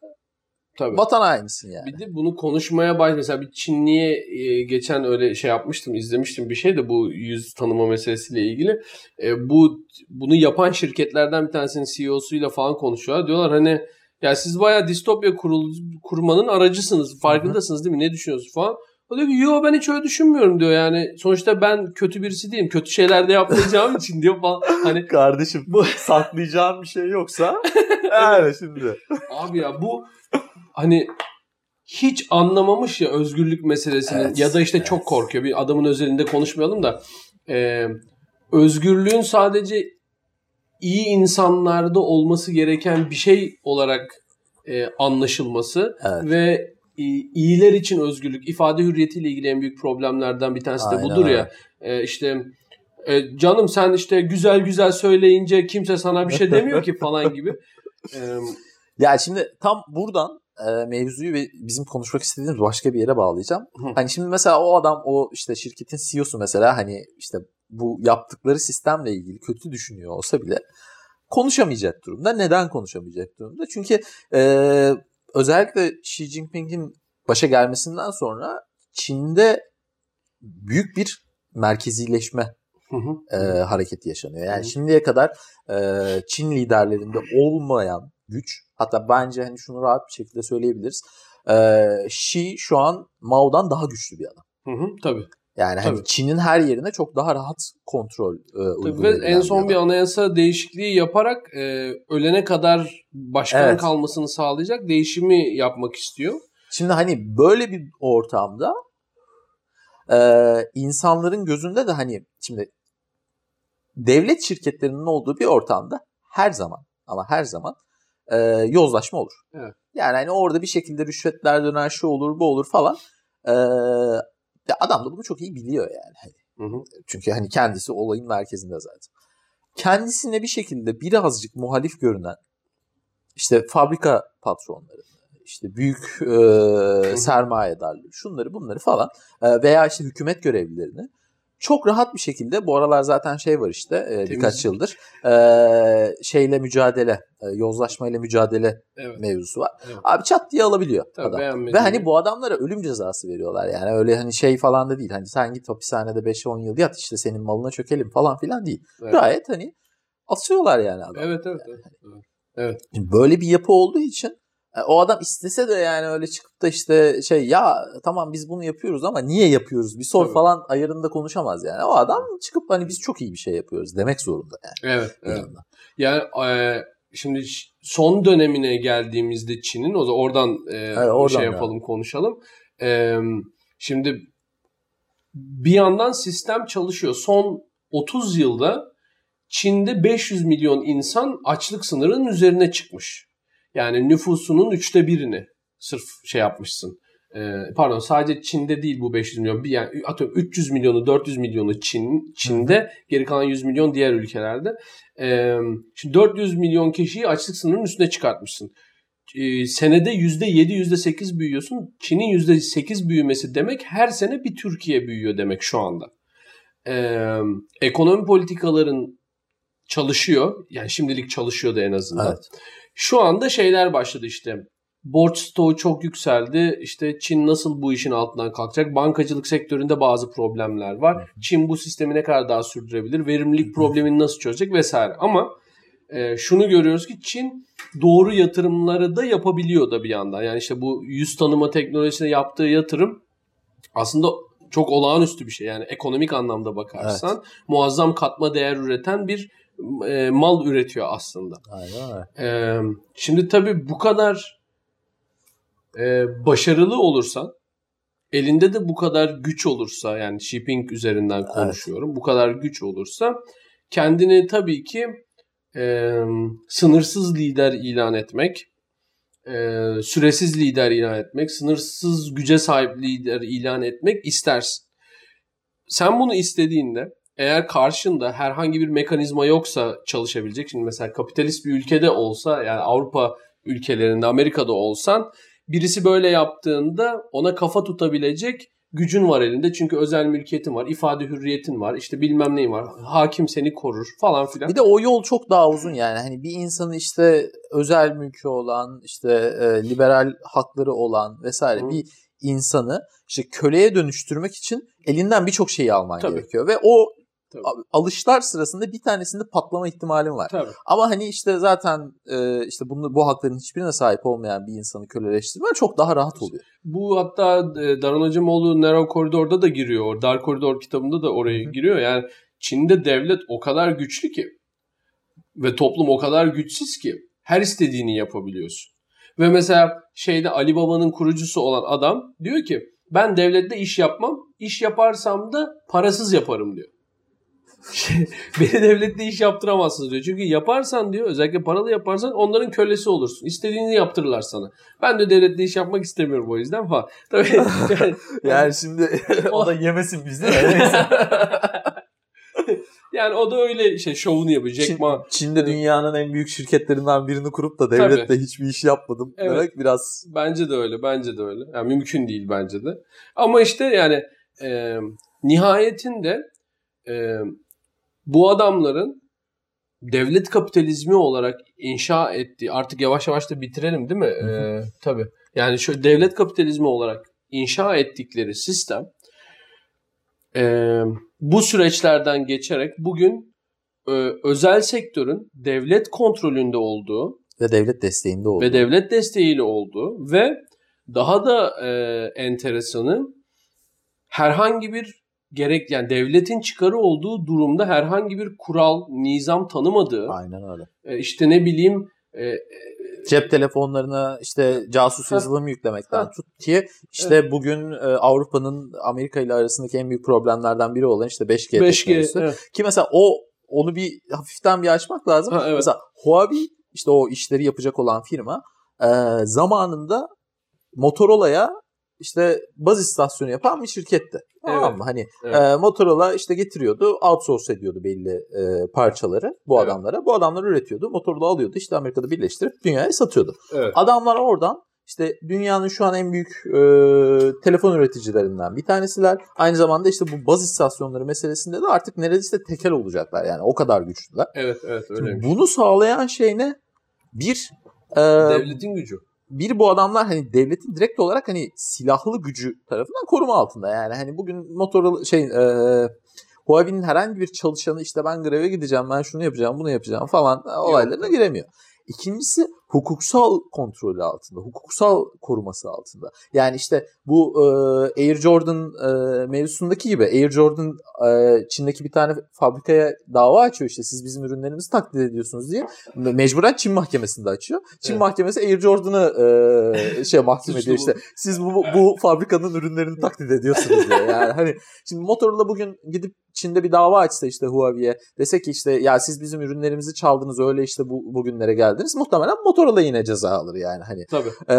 Tabii. vatan hainisin yani. Bir de bunu konuşmaya baş mesela bir Çinliye e, geçen öyle şey yapmıştım, izlemiştim bir şey de bu yüz tanıma meselesiyle ilgili. E, bu bunu yapan şirketlerden bir tanesinin CEO'suyla falan konuşuyorlar. Diyorlar hani ya siz bayağı distopya kurul, kurmanın aracısınız. Farkındasınız değil mi? Ne düşünüyorsunuz falan. O diyor ki yo ben hiç öyle düşünmüyorum diyor yani. Sonuçta ben kötü birisi değilim. Kötü şeyler de yapmayacağım için diyor falan. Hani Kardeşim bu saklayacağın bir şey yoksa yani şimdi. Abi ya bu hani hiç anlamamış ya özgürlük meselesini Evet, ya da işte evet. çok korkuyor. Bir adamın özelinde konuşmayalım da e, özgürlüğün sadece iyi insanlarda olması gereken bir şey olarak e, anlaşılması Evet. ve iyiler için özgürlük, ifade hürriyetiyle ilgili en büyük problemlerden bir tanesi de Aynen budur ya. E, işte e, canım sen işte güzel güzel söyleyince kimse sana bir şey demiyor ki falan gibi. E, Ya şimdi tam buradan e, mevzuyu ve bizim konuşmak istediğimiz başka bir yere bağlayacağım. Hı. Hani şimdi mesela o adam o işte şirketin CEO'su mesela hani işte bu yaptıkları sistemle ilgili kötü düşünüyor olsa bile konuşamayacak durumda. Neden konuşamayacak durumda? Çünkü e, özellikle Xi Jinping'in başa gelmesinden sonra Çin'de büyük bir merkezileşme Hı hı. e, hareketi yaşanıyor. Yani Hı. şimdiye kadar e, Çin liderlerinde olmayan güç, hatta bence hani şunu rahat bir şekilde söyleyebiliriz. E, Xi şu an Mao'dan daha güçlü bir adam. Hı hı, tabii. Yani hani. Çin'in her yerine çok daha rahat kontrol e, tabii. Ve en son bir anayasa değişikliği yaparak e, ölene kadar başkan Evet. kalmasını sağlayacak değişimi yapmak istiyor. Şimdi hani böyle bir ortamda e, insanların gözünde de hani şimdi devlet şirketlerinin olduğu bir ortamda her zaman ama her zaman e, yozlaşma olur. Evet. Yani hani orada bir şekilde rüşvetler döner, şu olur, bu olur falan. E, ya adam da bunu çok iyi biliyor yani. Hani Hı hı. çünkü hani kendisi olayın merkezinde zaten. Kendisine bir şekilde birazcık muhalif görünen işte fabrika patronları, işte büyük e, sermayedarları, şunları bunları falan e, veya işte hükümet görevlilerini çok rahat bir şekilde bu aralar zaten şey var işte e, birkaç yıldır e, şeyle mücadele, e, yozlaşmayla mücadele Evet. mevzusu var. Evet. Abi çat diye alabiliyor Tabii, adam. Ve hani bu adamlara ölüm cezası veriyorlar yani öyle hani şey falan da değil. Hani sen git hapishanede 5-10 yıl yat işte senin malına çökelim falan filan değil. Evet. Gayet hani asıyorlar yani adam. Evet evet. evet. evet. Şimdi böyle bir yapı olduğu için o adam istese de yani öyle çıkıp da işte şey ya tamam biz bunu yapıyoruz ama niye yapıyoruz bir sor Tabii. falan ayarında konuşamaz yani. O adam çıkıp hani biz çok iyi bir şey yapıyoruz demek zorunda yani. Evet. evet. Yani e, şimdi son dönemine geldiğimizde Çin'in o zaman oradan, e, oradan şey ya. yapalım konuşalım. E, şimdi bir yandan sistem çalışıyor. Son 30 yılda Çin'de 500 milyon insan açlık sınırının üzerine çıkmış. Yani nüfusunun üçte birini sırf şey yapmışsın. Ee, pardon sadece Çin'de değil bu 500 milyon. Bir yani atıyorum 300 milyonu 400 milyonu Çin Çin'de geri kalan 100 milyon diğer ülkelerde. Ee, şimdi 400 milyon kişiyi açlık sınırının üstüne çıkartmışsın. Ee, senede %7 %8 büyüyorsun. Çin'in %8 büyümesi demek her sene bir Türkiye büyüyor demek şu anda. Ee, ekonomi politikaların çalışıyor. Yani şimdilik çalışıyordu en azından. Evet. Şu anda şeyler başladı işte. Borç stoğu çok yükseldi. İşte Çin nasıl bu işin altından kalkacak? Bankacılık sektöründe bazı problemler var. Çin bu sistemi ne kadar daha sürdürebilir? Verimlilik problemini nasıl çözecek vesaire. Ama e, şunu görüyoruz ki Çin doğru yatırımları da yapabiliyor da bir yandan. Yani işte bu yüz tanıma teknolojisine yaptığı yatırım aslında çok olağanüstü bir şey. Yani ekonomik anlamda bakarsan muazzam katma değer üreten bir e, mal üretiyor aslında. Aynen. Ee, şimdi tabii bu kadar e, başarılı olursan elinde de bu kadar güç olursa yani shipping üzerinden konuşuyorum. Bu kadar güç olursa kendini tabii ki e, sınırsız lider ilan etmek, e, süresiz lider ilan etmek, sınırsız güce sahip lider ilan etmek istersin. Sen bunu istediğinde eğer karşında herhangi bir mekanizma yoksa çalışabilecek. Şimdi mesela kapitalist bir ülkede olsa yani Avrupa ülkelerinde Amerika'da olsan birisi böyle yaptığında ona kafa tutabilecek gücün var elinde. Çünkü özel mülkiyetin var, ifade hürriyetin var, işte bilmem neyin var. Hakim seni korur falan filan. Bir de o yol çok daha uzun yani. Hani bir insanı işte özel mülkü olan, işte e, liberal hakları olan vesaire Hı. bir insanı işte köleye dönüştürmek için elinden birçok şeyi alman Tabii. gerekiyor ve o Tabii. alışlar sırasında bir tanesinde patlama ihtimalin var. Tabii. Ama hani işte zaten e, işte bunu bu hakların hiçbirine sahip olmayan bir insanı köleleştirmen çok daha rahat oluyor. Bu hatta e, Daron Acemoğlu Narrow Koridor'da da giriyor. Dar Koridor kitabında da oraya hı. giriyor. Yani Çin'de devlet o kadar güçlü ki ve toplum o kadar güçsüz ki her istediğini yapabiliyorsun. Ve mesela şeyde Ali Baba'nın kurucusu olan adam diyor ki ben devlette iş yapmam. İş yaparsam da parasız yaparım diyor. Şey, Beni devlette iş yaptıramazsınız diyor. Çünkü yaparsan diyor özellikle paralı yaparsan onların kölesi olursun. İstediğini yaptırırlar sana. Ben de devlette iş yapmak istemiyorum o yüzden falan. Tabii yani, Yani şimdi o da yemesin bizi. yani o da öyle şey şovunu yapıyor. Jack Çin- Ma. Çin'de dünyanın en büyük şirketlerinden birini kurup da devlette hiçbir iş yapmadım Evet. demek biraz Bence de öyle. Bence de öyle. Yani mümkün değil bence de. Ama işte yani e, nihayetinde e, bu adamların devlet kapitalizmi olarak inşa ettiği artık yavaş yavaş da bitirelim değil mi? Hı hı. E, tabii. Yani şu devlet kapitalizmi olarak inşa ettikleri sistem e, bu süreçlerden geçerek bugün e, özel sektörün devlet kontrolünde olduğu ve devlet desteğinde oldu. ve devlet desteğiyle olduğu ve daha da e, enteresanı herhangi bir gerek yani devletin çıkarı olduğu durumda herhangi bir kural, nizam tanımadığı Aynen öyle. e, işte ne bileyim e, Cep telefonlarına işte casus yazılımı yüklemekten tut ki işte bugün e, Avrupa'nın Amerika ile arasındaki en büyük problemlerden biri olan işte 5G, 5G teknolojisi. evet. Ki mesela o onu bir hafiften bir açmak lazım. Ha, evet. Mesela Huawei işte o işleri yapacak olan firma e, zamanında Motorola'ya işte baz istasyonu yapan bir şirketti. Tamam Evet. mı? Hani Evet. e, Motorola işte getiriyordu, outsource ediyordu belli e, parçaları bu Evet. adamlara. Bu adamlar üretiyordu. Motorola alıyordu işte Amerika'da birleştirip dünyaya satıyordu. evet. Adamlar oradan işte dünyanın şu an en büyük e, telefon üreticilerinden bir tanesiler. Aynı zamanda işte bu baz istasyonları meselesinde de artık neredeyse tekel olacaklar. Yani o kadar güçlüler. Evet, evet öyleymiş. bunu sağlayan şey ne? Bir e, Devletin gücü. Bir bu adamlar hani devletin direkt olarak hani silahlı gücü tarafından koruma altında. Yani hani bugün Motorola şey e, Huawei'nin herhangi bir çalışanı işte ben greve gideceğim, ben şunu yapacağım, bunu yapacağım falan olaylarına giremiyor. İkincisi hukuksal kontrolü altında, hukuksal koruması altında. Yani işte bu e, Air Jordan e, mevzusundaki gibi Air Jordan e, Çin'deki bir tane fabrikaya dava açıyor işte siz bizim ürünlerimizi taklit ediyorsunuz diye. Me- Mecburen Çin mahkemesinde açıyor. Çin Evet. mahkemesi Air Jordan'ı e, şey mahkum ediyor işte. Siz bu, bu fabrikanın ürünlerini taklit ediyorsunuz diye. Yani hani şimdi Motorola bugün gidip Çin'de bir dava açsa işte Huawei'ye dese ki işte ya siz bizim ürünlerimizi çaldınız öyle işte bu bugünlere geldiniz. Muhtemelen Motorola Motorla yine ceza alır yani hani. Tabii. Ee,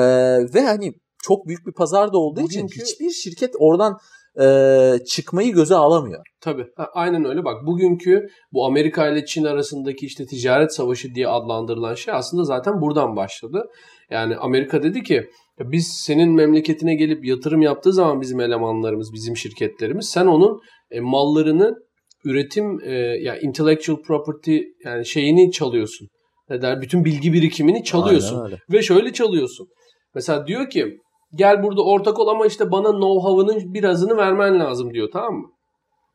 ve hani çok büyük bir pazar da olduğu için Bugünkü- hiçbir şirket oradan e, çıkmayı göze alamıyor. Tabii. Ha, aynen öyle. Bak bugünkü bu Amerika ile Çin arasındaki işte ticaret savaşı diye adlandırılan şey aslında zaten buradan başladı. Yani Amerika dedi ki "Ya biz senin memleketine gelip yatırım yaptığı zaman bizim elemanlarımız, bizim şirketlerimiz sen onun e, mallarını üretim e, ya intellectual property yani şeyini çalıyorsun. Ne der? Bütün bilgi birikimini çalıyorsun. Ve şöyle çalıyorsun. Mesela diyor ki gel burada ortak ol ama işte bana know-how'ının birazını vermen lazım diyor tamam mı?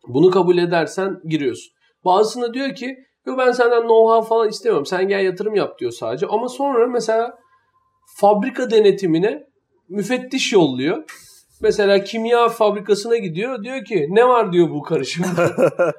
Bunu kabul edersen giriyorsun. Bazısına diyor ki Yo ben senden know-how falan istemiyorum. Sen gel yatırım yap diyor sadece. Ama sonra mesela fabrika denetimine müfettiş yolluyor. Mesela kimya fabrikasına gidiyor. Diyor ki ne var diyor bu karışımda.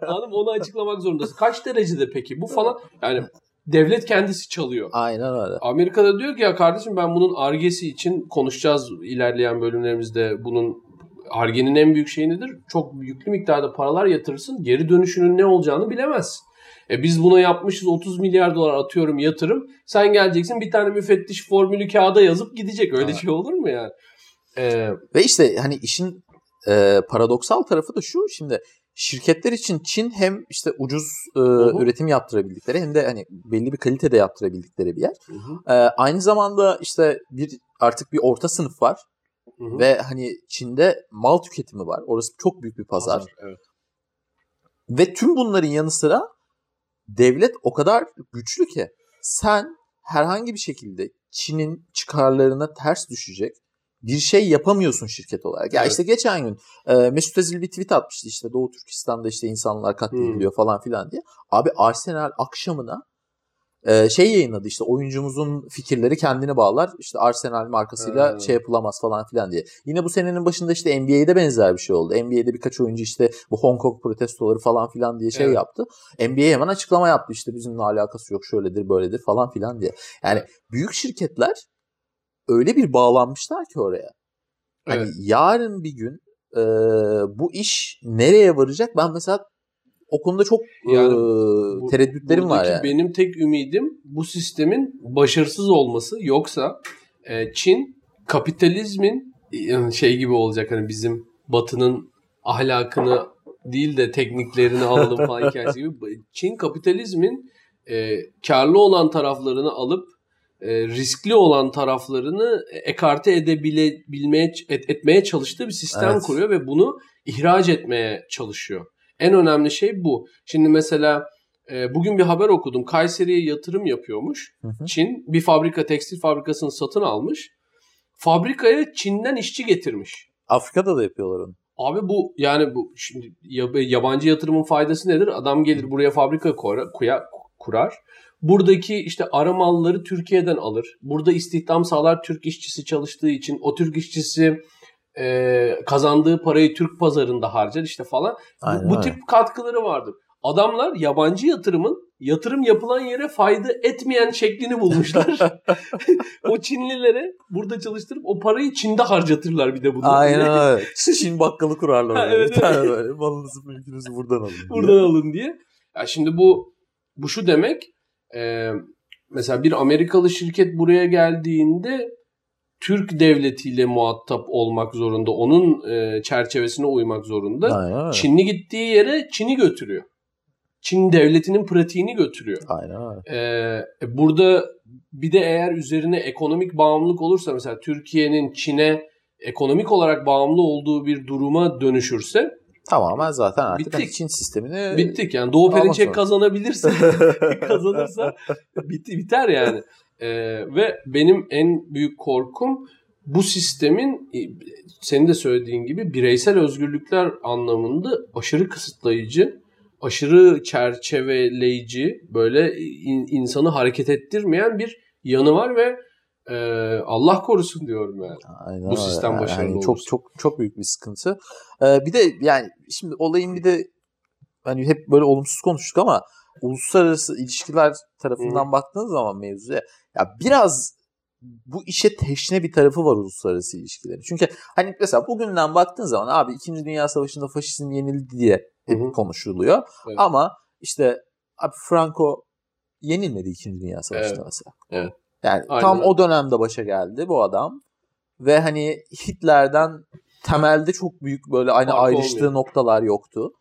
Anladın mı? Onu açıklamak zorundasın. Kaç derecede peki bu falan. Yani devlet kendisi çalıyor. Aynen öyle. Amerika'da diyor ki ya kardeşim ben bunun argesi için konuşacağız ilerleyen bölümlerimizde bunun argenin en büyük şeyi nedir? Çok yüklü miktarda paralar yatırırsın. Geri dönüşünün ne olacağını bilemezsin. E biz buna yapmışız 30 milyar dolar atıyorum yatırım. Sen geleceksin bir tane müfettiş formülü kağıda yazıp gidecek. Öyle Evet. şey olur mu yani? E, Ve işte hani işin e, paradoksal tarafı da şu. Şimdi şirketler için Çin hem işte ucuz e, hı. üretim yaptırabildikleri hem de hani belli bir kalitede yaptırabildikleri bir yer. hı, E, aynı zamanda işte bir artık bir orta sınıf var hı hı. ve hani Çin'de mal tüketimi var. Orası çok büyük bir pazar. Evet. Ve tüm bunların yanı sıra devlet o kadar güçlü ki sen herhangi bir şekilde Çin'in çıkarlarına ters düşecek bir şey yapamıyorsun şirket olarak. Ya Evet. işte geçen gün e, Mesut Özil bir tweet atmıştı işte Doğu Türkistan'da işte insanlar katlediliyor falan filan diye. Abi Arsenal akşamına e, şey yayınladı işte oyuncumuzun fikirleri kendini bağlar. İşte Arsenal markasıyla Ha. şey yapılamaz falan filan diye. Yine bu senenin başında işte NBA'de benzer bir şey oldu. NBA'de birkaç oyuncu işte bu Hong Kong protestoları falan filan diye şey Evet. yaptı. NBA hemen açıklama yaptı işte bizimle alakası yok şöyledir böyledir falan filan diye. Yani büyük şirketler öyle bir bağlanmışlar ki oraya. Hani Evet. yarın bir gün e, bu iş nereye varacak? Ben mesela o konuda çok Yani e, tereddütlerim var yani. benim tek ümidim bu sistemin başarısız olması. Yoksa e, Çin kapitalizmin şey gibi olacak hani bizim batının ahlakını değil de tekniklerini alalım falan hikayesi gibi. Çin kapitalizmin e, karlı olan taraflarını alıp e, riskli olan taraflarını ekarte edebilmeye et, etmeye çalıştığı bir sistem Evet. kuruyor ve bunu ihraç etmeye çalışıyor. En önemli şey bu. Şimdi mesela e, bugün bir haber okudum. Kayseri'ye yatırım yapıyormuş. Hı hı. Çin bir fabrika, tekstil fabrikasını satın almış. Fabrikaya Çin'den işçi getirmiş. Afrika'da da yapıyorlar onu. Abi bu yani bu şimdi yab- yabancı yatırımın faydası nedir? Adam gelir buraya fabrika kurar, kuya- kurar. Buradaki işte ara malları Türkiye'den alır. Burada istihdam sağlar Türk işçisi çalıştığı için. O Türk işçisi e, kazandığı parayı Türk pazarında harcar işte falan. Bu- Aynen bu öyle. tip katkıları vardır. Adamlar yabancı yatırımın yatırım yapılan yere fayda etmeyen şeklini bulmuşlar. o Çinlilere burada çalıştırıp o parayı Çin'de harcatırlar bir de bunu. Aynen öyle. Çin bakkalı kurarlar Ha, oraya. evet, bir tane böyle. Malınızı mülkünüzü buradan alın. buradan alın diye. Ya şimdi bu bu şu demek e, mesela bir Amerikalı şirket buraya geldiğinde Türk devletiyle muhatap olmak zorunda. Onun e, çerçevesine uymak zorunda. Aynen. Çinli gittiği yere Çin'i götürüyor. Çin devletinin pratiğini götürüyor. Aynen. Ee, burada bir de eğer üzerine ekonomik bağımlılık olursa mesela Türkiye'nin Çin'e ekonomik olarak bağımlı olduğu bir duruma dönüşürse Tamamen zaten artık Bittik. hani Çin sistemini bittik yani. Doğu Perinçek kazanabilirse kazanırsa bitti, biter yani. Ee, ve benim en büyük korkum bu sistemin e, senin de söylediğin gibi bireysel özgürlükler anlamında aşırı kısıtlayıcı, aşırı çerçeveleyici, böyle in- insanı hareket ettirmeyen bir yanı var ve e, Allah korusun diyorum yani. Aynen Bu sistem Yani başarılı çok olursa. çok çok büyük bir sıkıntı. Ee, bir de yani şimdi olayın bir de hani hep böyle olumsuz konuştuk ama uluslararası ilişkiler tarafından baktığınız zaman mevzuya ya biraz bu işe teşne bir tarafı var uluslararası ilişkilerin. Çünkü hani mesela bugünden baktığın zaman abi 2. Dünya Savaşı'nda faşizm yenildi diye hep konuşuluyor. Evet. Ama işte abi Franco yenilmedi 2. Dünya Savaşı'nda Evet. mesela. Evet. Yani Aynen tam o dönemde başa geldi bu adam. Ve hani Hitler'den temelde çok büyük böyle aynı Farkı ayrıştığı olmuyor. noktalar yoktu.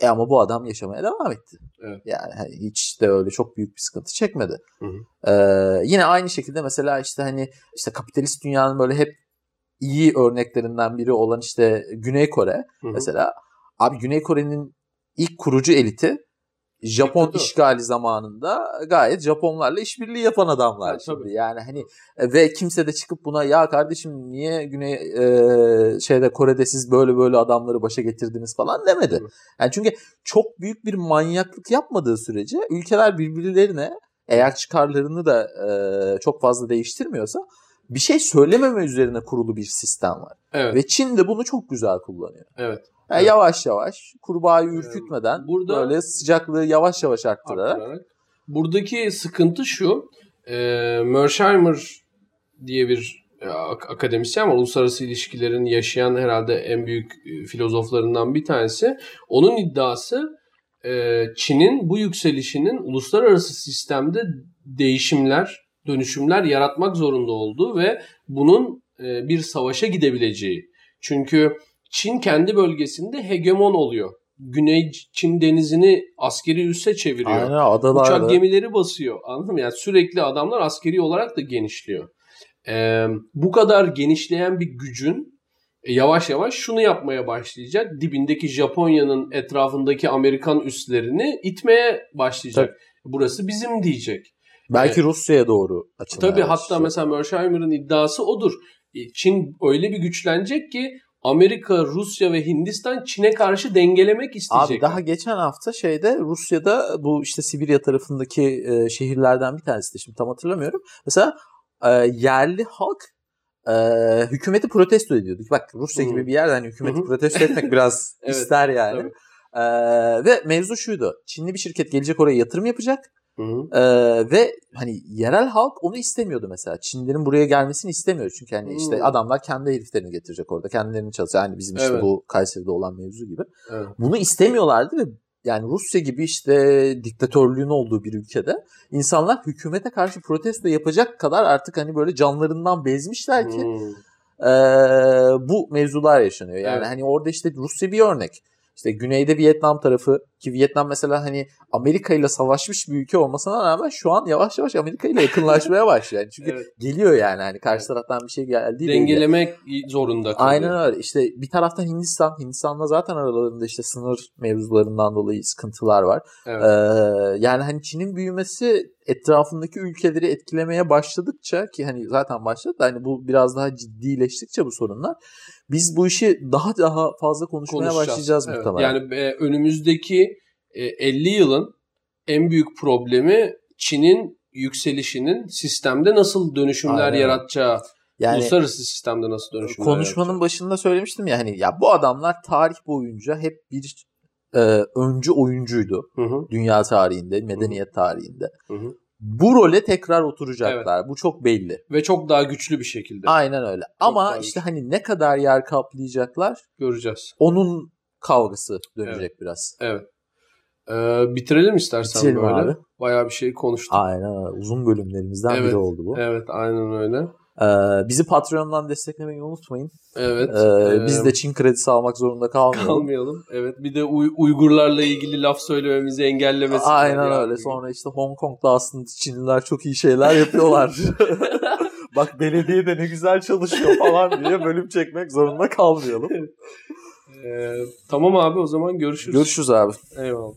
E ama bu adam yaşamaya devam etti. Evet. Yani hani hiç de öyle çok büyük bir sıkıntı çekmedi. Hı Ee, yine aynı şekilde mesela işte hani işte kapitalist dünyanın böyle hep iyi örneklerinden biri olan işte Güney Kore Hı hı. mesela. Abi Güney Kore'nin ilk kurucu eliti Japon Diktatör. işgali zamanında gayet Japonlarla işbirliği yapan adamlar Ha, şimdi. tabii. Yani hani e, ve kimse de çıkıp buna ya kardeşim niye Güney e, şeyde Kore'de siz böyle böyle adamları başa getirdiniz falan demedi. Hı. Yani çünkü çok büyük bir manyaklık yapmadığı sürece ülkeler birbirlerine eğer çıkarlarını da e, çok fazla değiştirmiyorsa bir şey söylememe üzerine kurulu bir sistem var. Evet. Ve Çin de bunu çok güzel kullanıyor. evet. Yani Evet. Yavaş yavaş kurbağayı ürkütmeden burada- böyle sıcaklığı yavaş yavaş arttırarak arttırarak. Buradaki sıkıntı şu. E, Mersheimer diye bir e, ak- akademisyen var. Uluslararası ilişkilerin yaşayan herhalde en büyük e, filozoflarından bir tanesi. Onun iddiası e, Çin'in bu yükselişinin uluslararası sistemde değişimler, dönüşümler yaratmak zorunda olduğu ve bunun bir savaşa gidebileceği. Çünkü Çin kendi bölgesinde hegemon oluyor. Güney Çin denizini askeri üsse çeviriyor. aynen adalarda Uçak gemileri basıyor. Anladın mı? Yani sürekli adamlar askeri olarak da genişliyor. Ee, bu kadar genişleyen bir gücün e, yavaş yavaş şunu yapmaya başlayacak. Dibindeki Japonya'nın etrafındaki Amerikan üslerini itmeye başlayacak. Burası bizim diyecek. belki Rusya'ya doğru açılmaya Tabii hatta mesela Mersheimer'ın iddiası odur. E, Çin öyle bir güçlenecek ki Amerika, Rusya ve Hindistan Çin'e karşı dengelemek isteyecek. Abi daha geçen hafta şeyde Rusya'da bu işte Sibirya tarafındaki e, şehirlerden bir tanesi de şimdi tam hatırlamıyorum. Mesela e, yerli halk e, hükümeti protesto ediyordu. Bak Rusya Hı. gibi bir yerde hani hükümeti Hı hı. protesto etmek biraz Evet, ister yani. tabii. E, ve mevzu şuydu. Çinli bir şirket gelecek oraya yatırım yapacak. Hı hı. Ee, ve hani yerel halk onu istemiyordu mesela. Çinlerin buraya gelmesini istemiyor. Çünkü hani işte Hmm. adamlar kendi heriflerini getirecek orada. Kendilerini çalışacak. Yani bizim işte Evet. bu Kayseri'de olan mevzu gibi. Evet. Bunu istemiyorlardı ve yani Rusya gibi işte diktatörlüğün olduğu bir ülkede insanlar hükümete karşı protesto yapacak kadar artık hani böyle canlarından bezmişler ki Hmm. ee, bu mevzular yaşanıyor. Yani Evet. hani orada işte Rusya bir örnek. İşte güneyde Vietnam tarafı ki Vietnam mesela hani Amerika ile savaşmış bir ülke olmasına rağmen şu an yavaş yavaş Amerika ile yakınlaşmaya başlıyor. Yani çünkü Evet. geliyor yani hani karşı taraftan bir şey geldiği Dengelemek zorunda kalıyor. Aynen öyle. İşte bir taraftan Hindistan. Hindistan'da zaten aralarında işte sınır mevzularından dolayı sıkıntılar var. Evet. Ee, yani hani Çin'in büyümesi etrafındaki ülkeleri etkilemeye başladıkça ki hani zaten başladı da hani bu biraz daha ciddileştikçe bu sorunlar biz bu işi daha daha fazla konuşmaya başlayacağız Evet. muhtemelen. Yani e, önümüzdeki e, 50 yılın en büyük problemi Çin'in yükselişinin sistemde nasıl dönüşümler Aynen. yaratacağı, yani uluslararası sistemde nasıl dönüşümler konuşmanın yaratacağı. başında söylemiştim ya hani ya bu adamlar tarih boyunca hep bir e, öncü oyuncuydu Hı hı, dünya tarihinde, medeniyet tarihinde. hı hı. Bu role tekrar oturacaklar. Bu çok belli. Ve çok daha güçlü bir şekilde Aynen öyle. Ama daha işte güçlü. hani ne kadar yer kaplayacaklar göreceğiz. onun kavgası dönecek biraz. Evet. Ee, bitirelim istersen Bitirelim böyle. abi. Bayağı bir şey konuştuk. Aynen öyle. Uzun bölümlerimizden Evet. biri oldu bu. Evet, aynen öyle. Ee, bizi Patreon'dan desteklemeyi unutmayın. Evet. Ee, ee, biz de Çin kredisi almak zorunda kalmayalım. kalmayalım. Evet. Bir de Uy- Uygurlarla ilgili laf söylememizi engellemesinler. Aynen öyle. Sonra işte Hong Kong'da aslında Çinliler çok iyi şeyler yapıyorlar. Bak belediye de ne güzel çalışıyor falan diye bölüm çekmek zorunda kalmayalım. Ee, tamam abi o zaman görüşürüz. Görüşürüz abi. Eyvallah.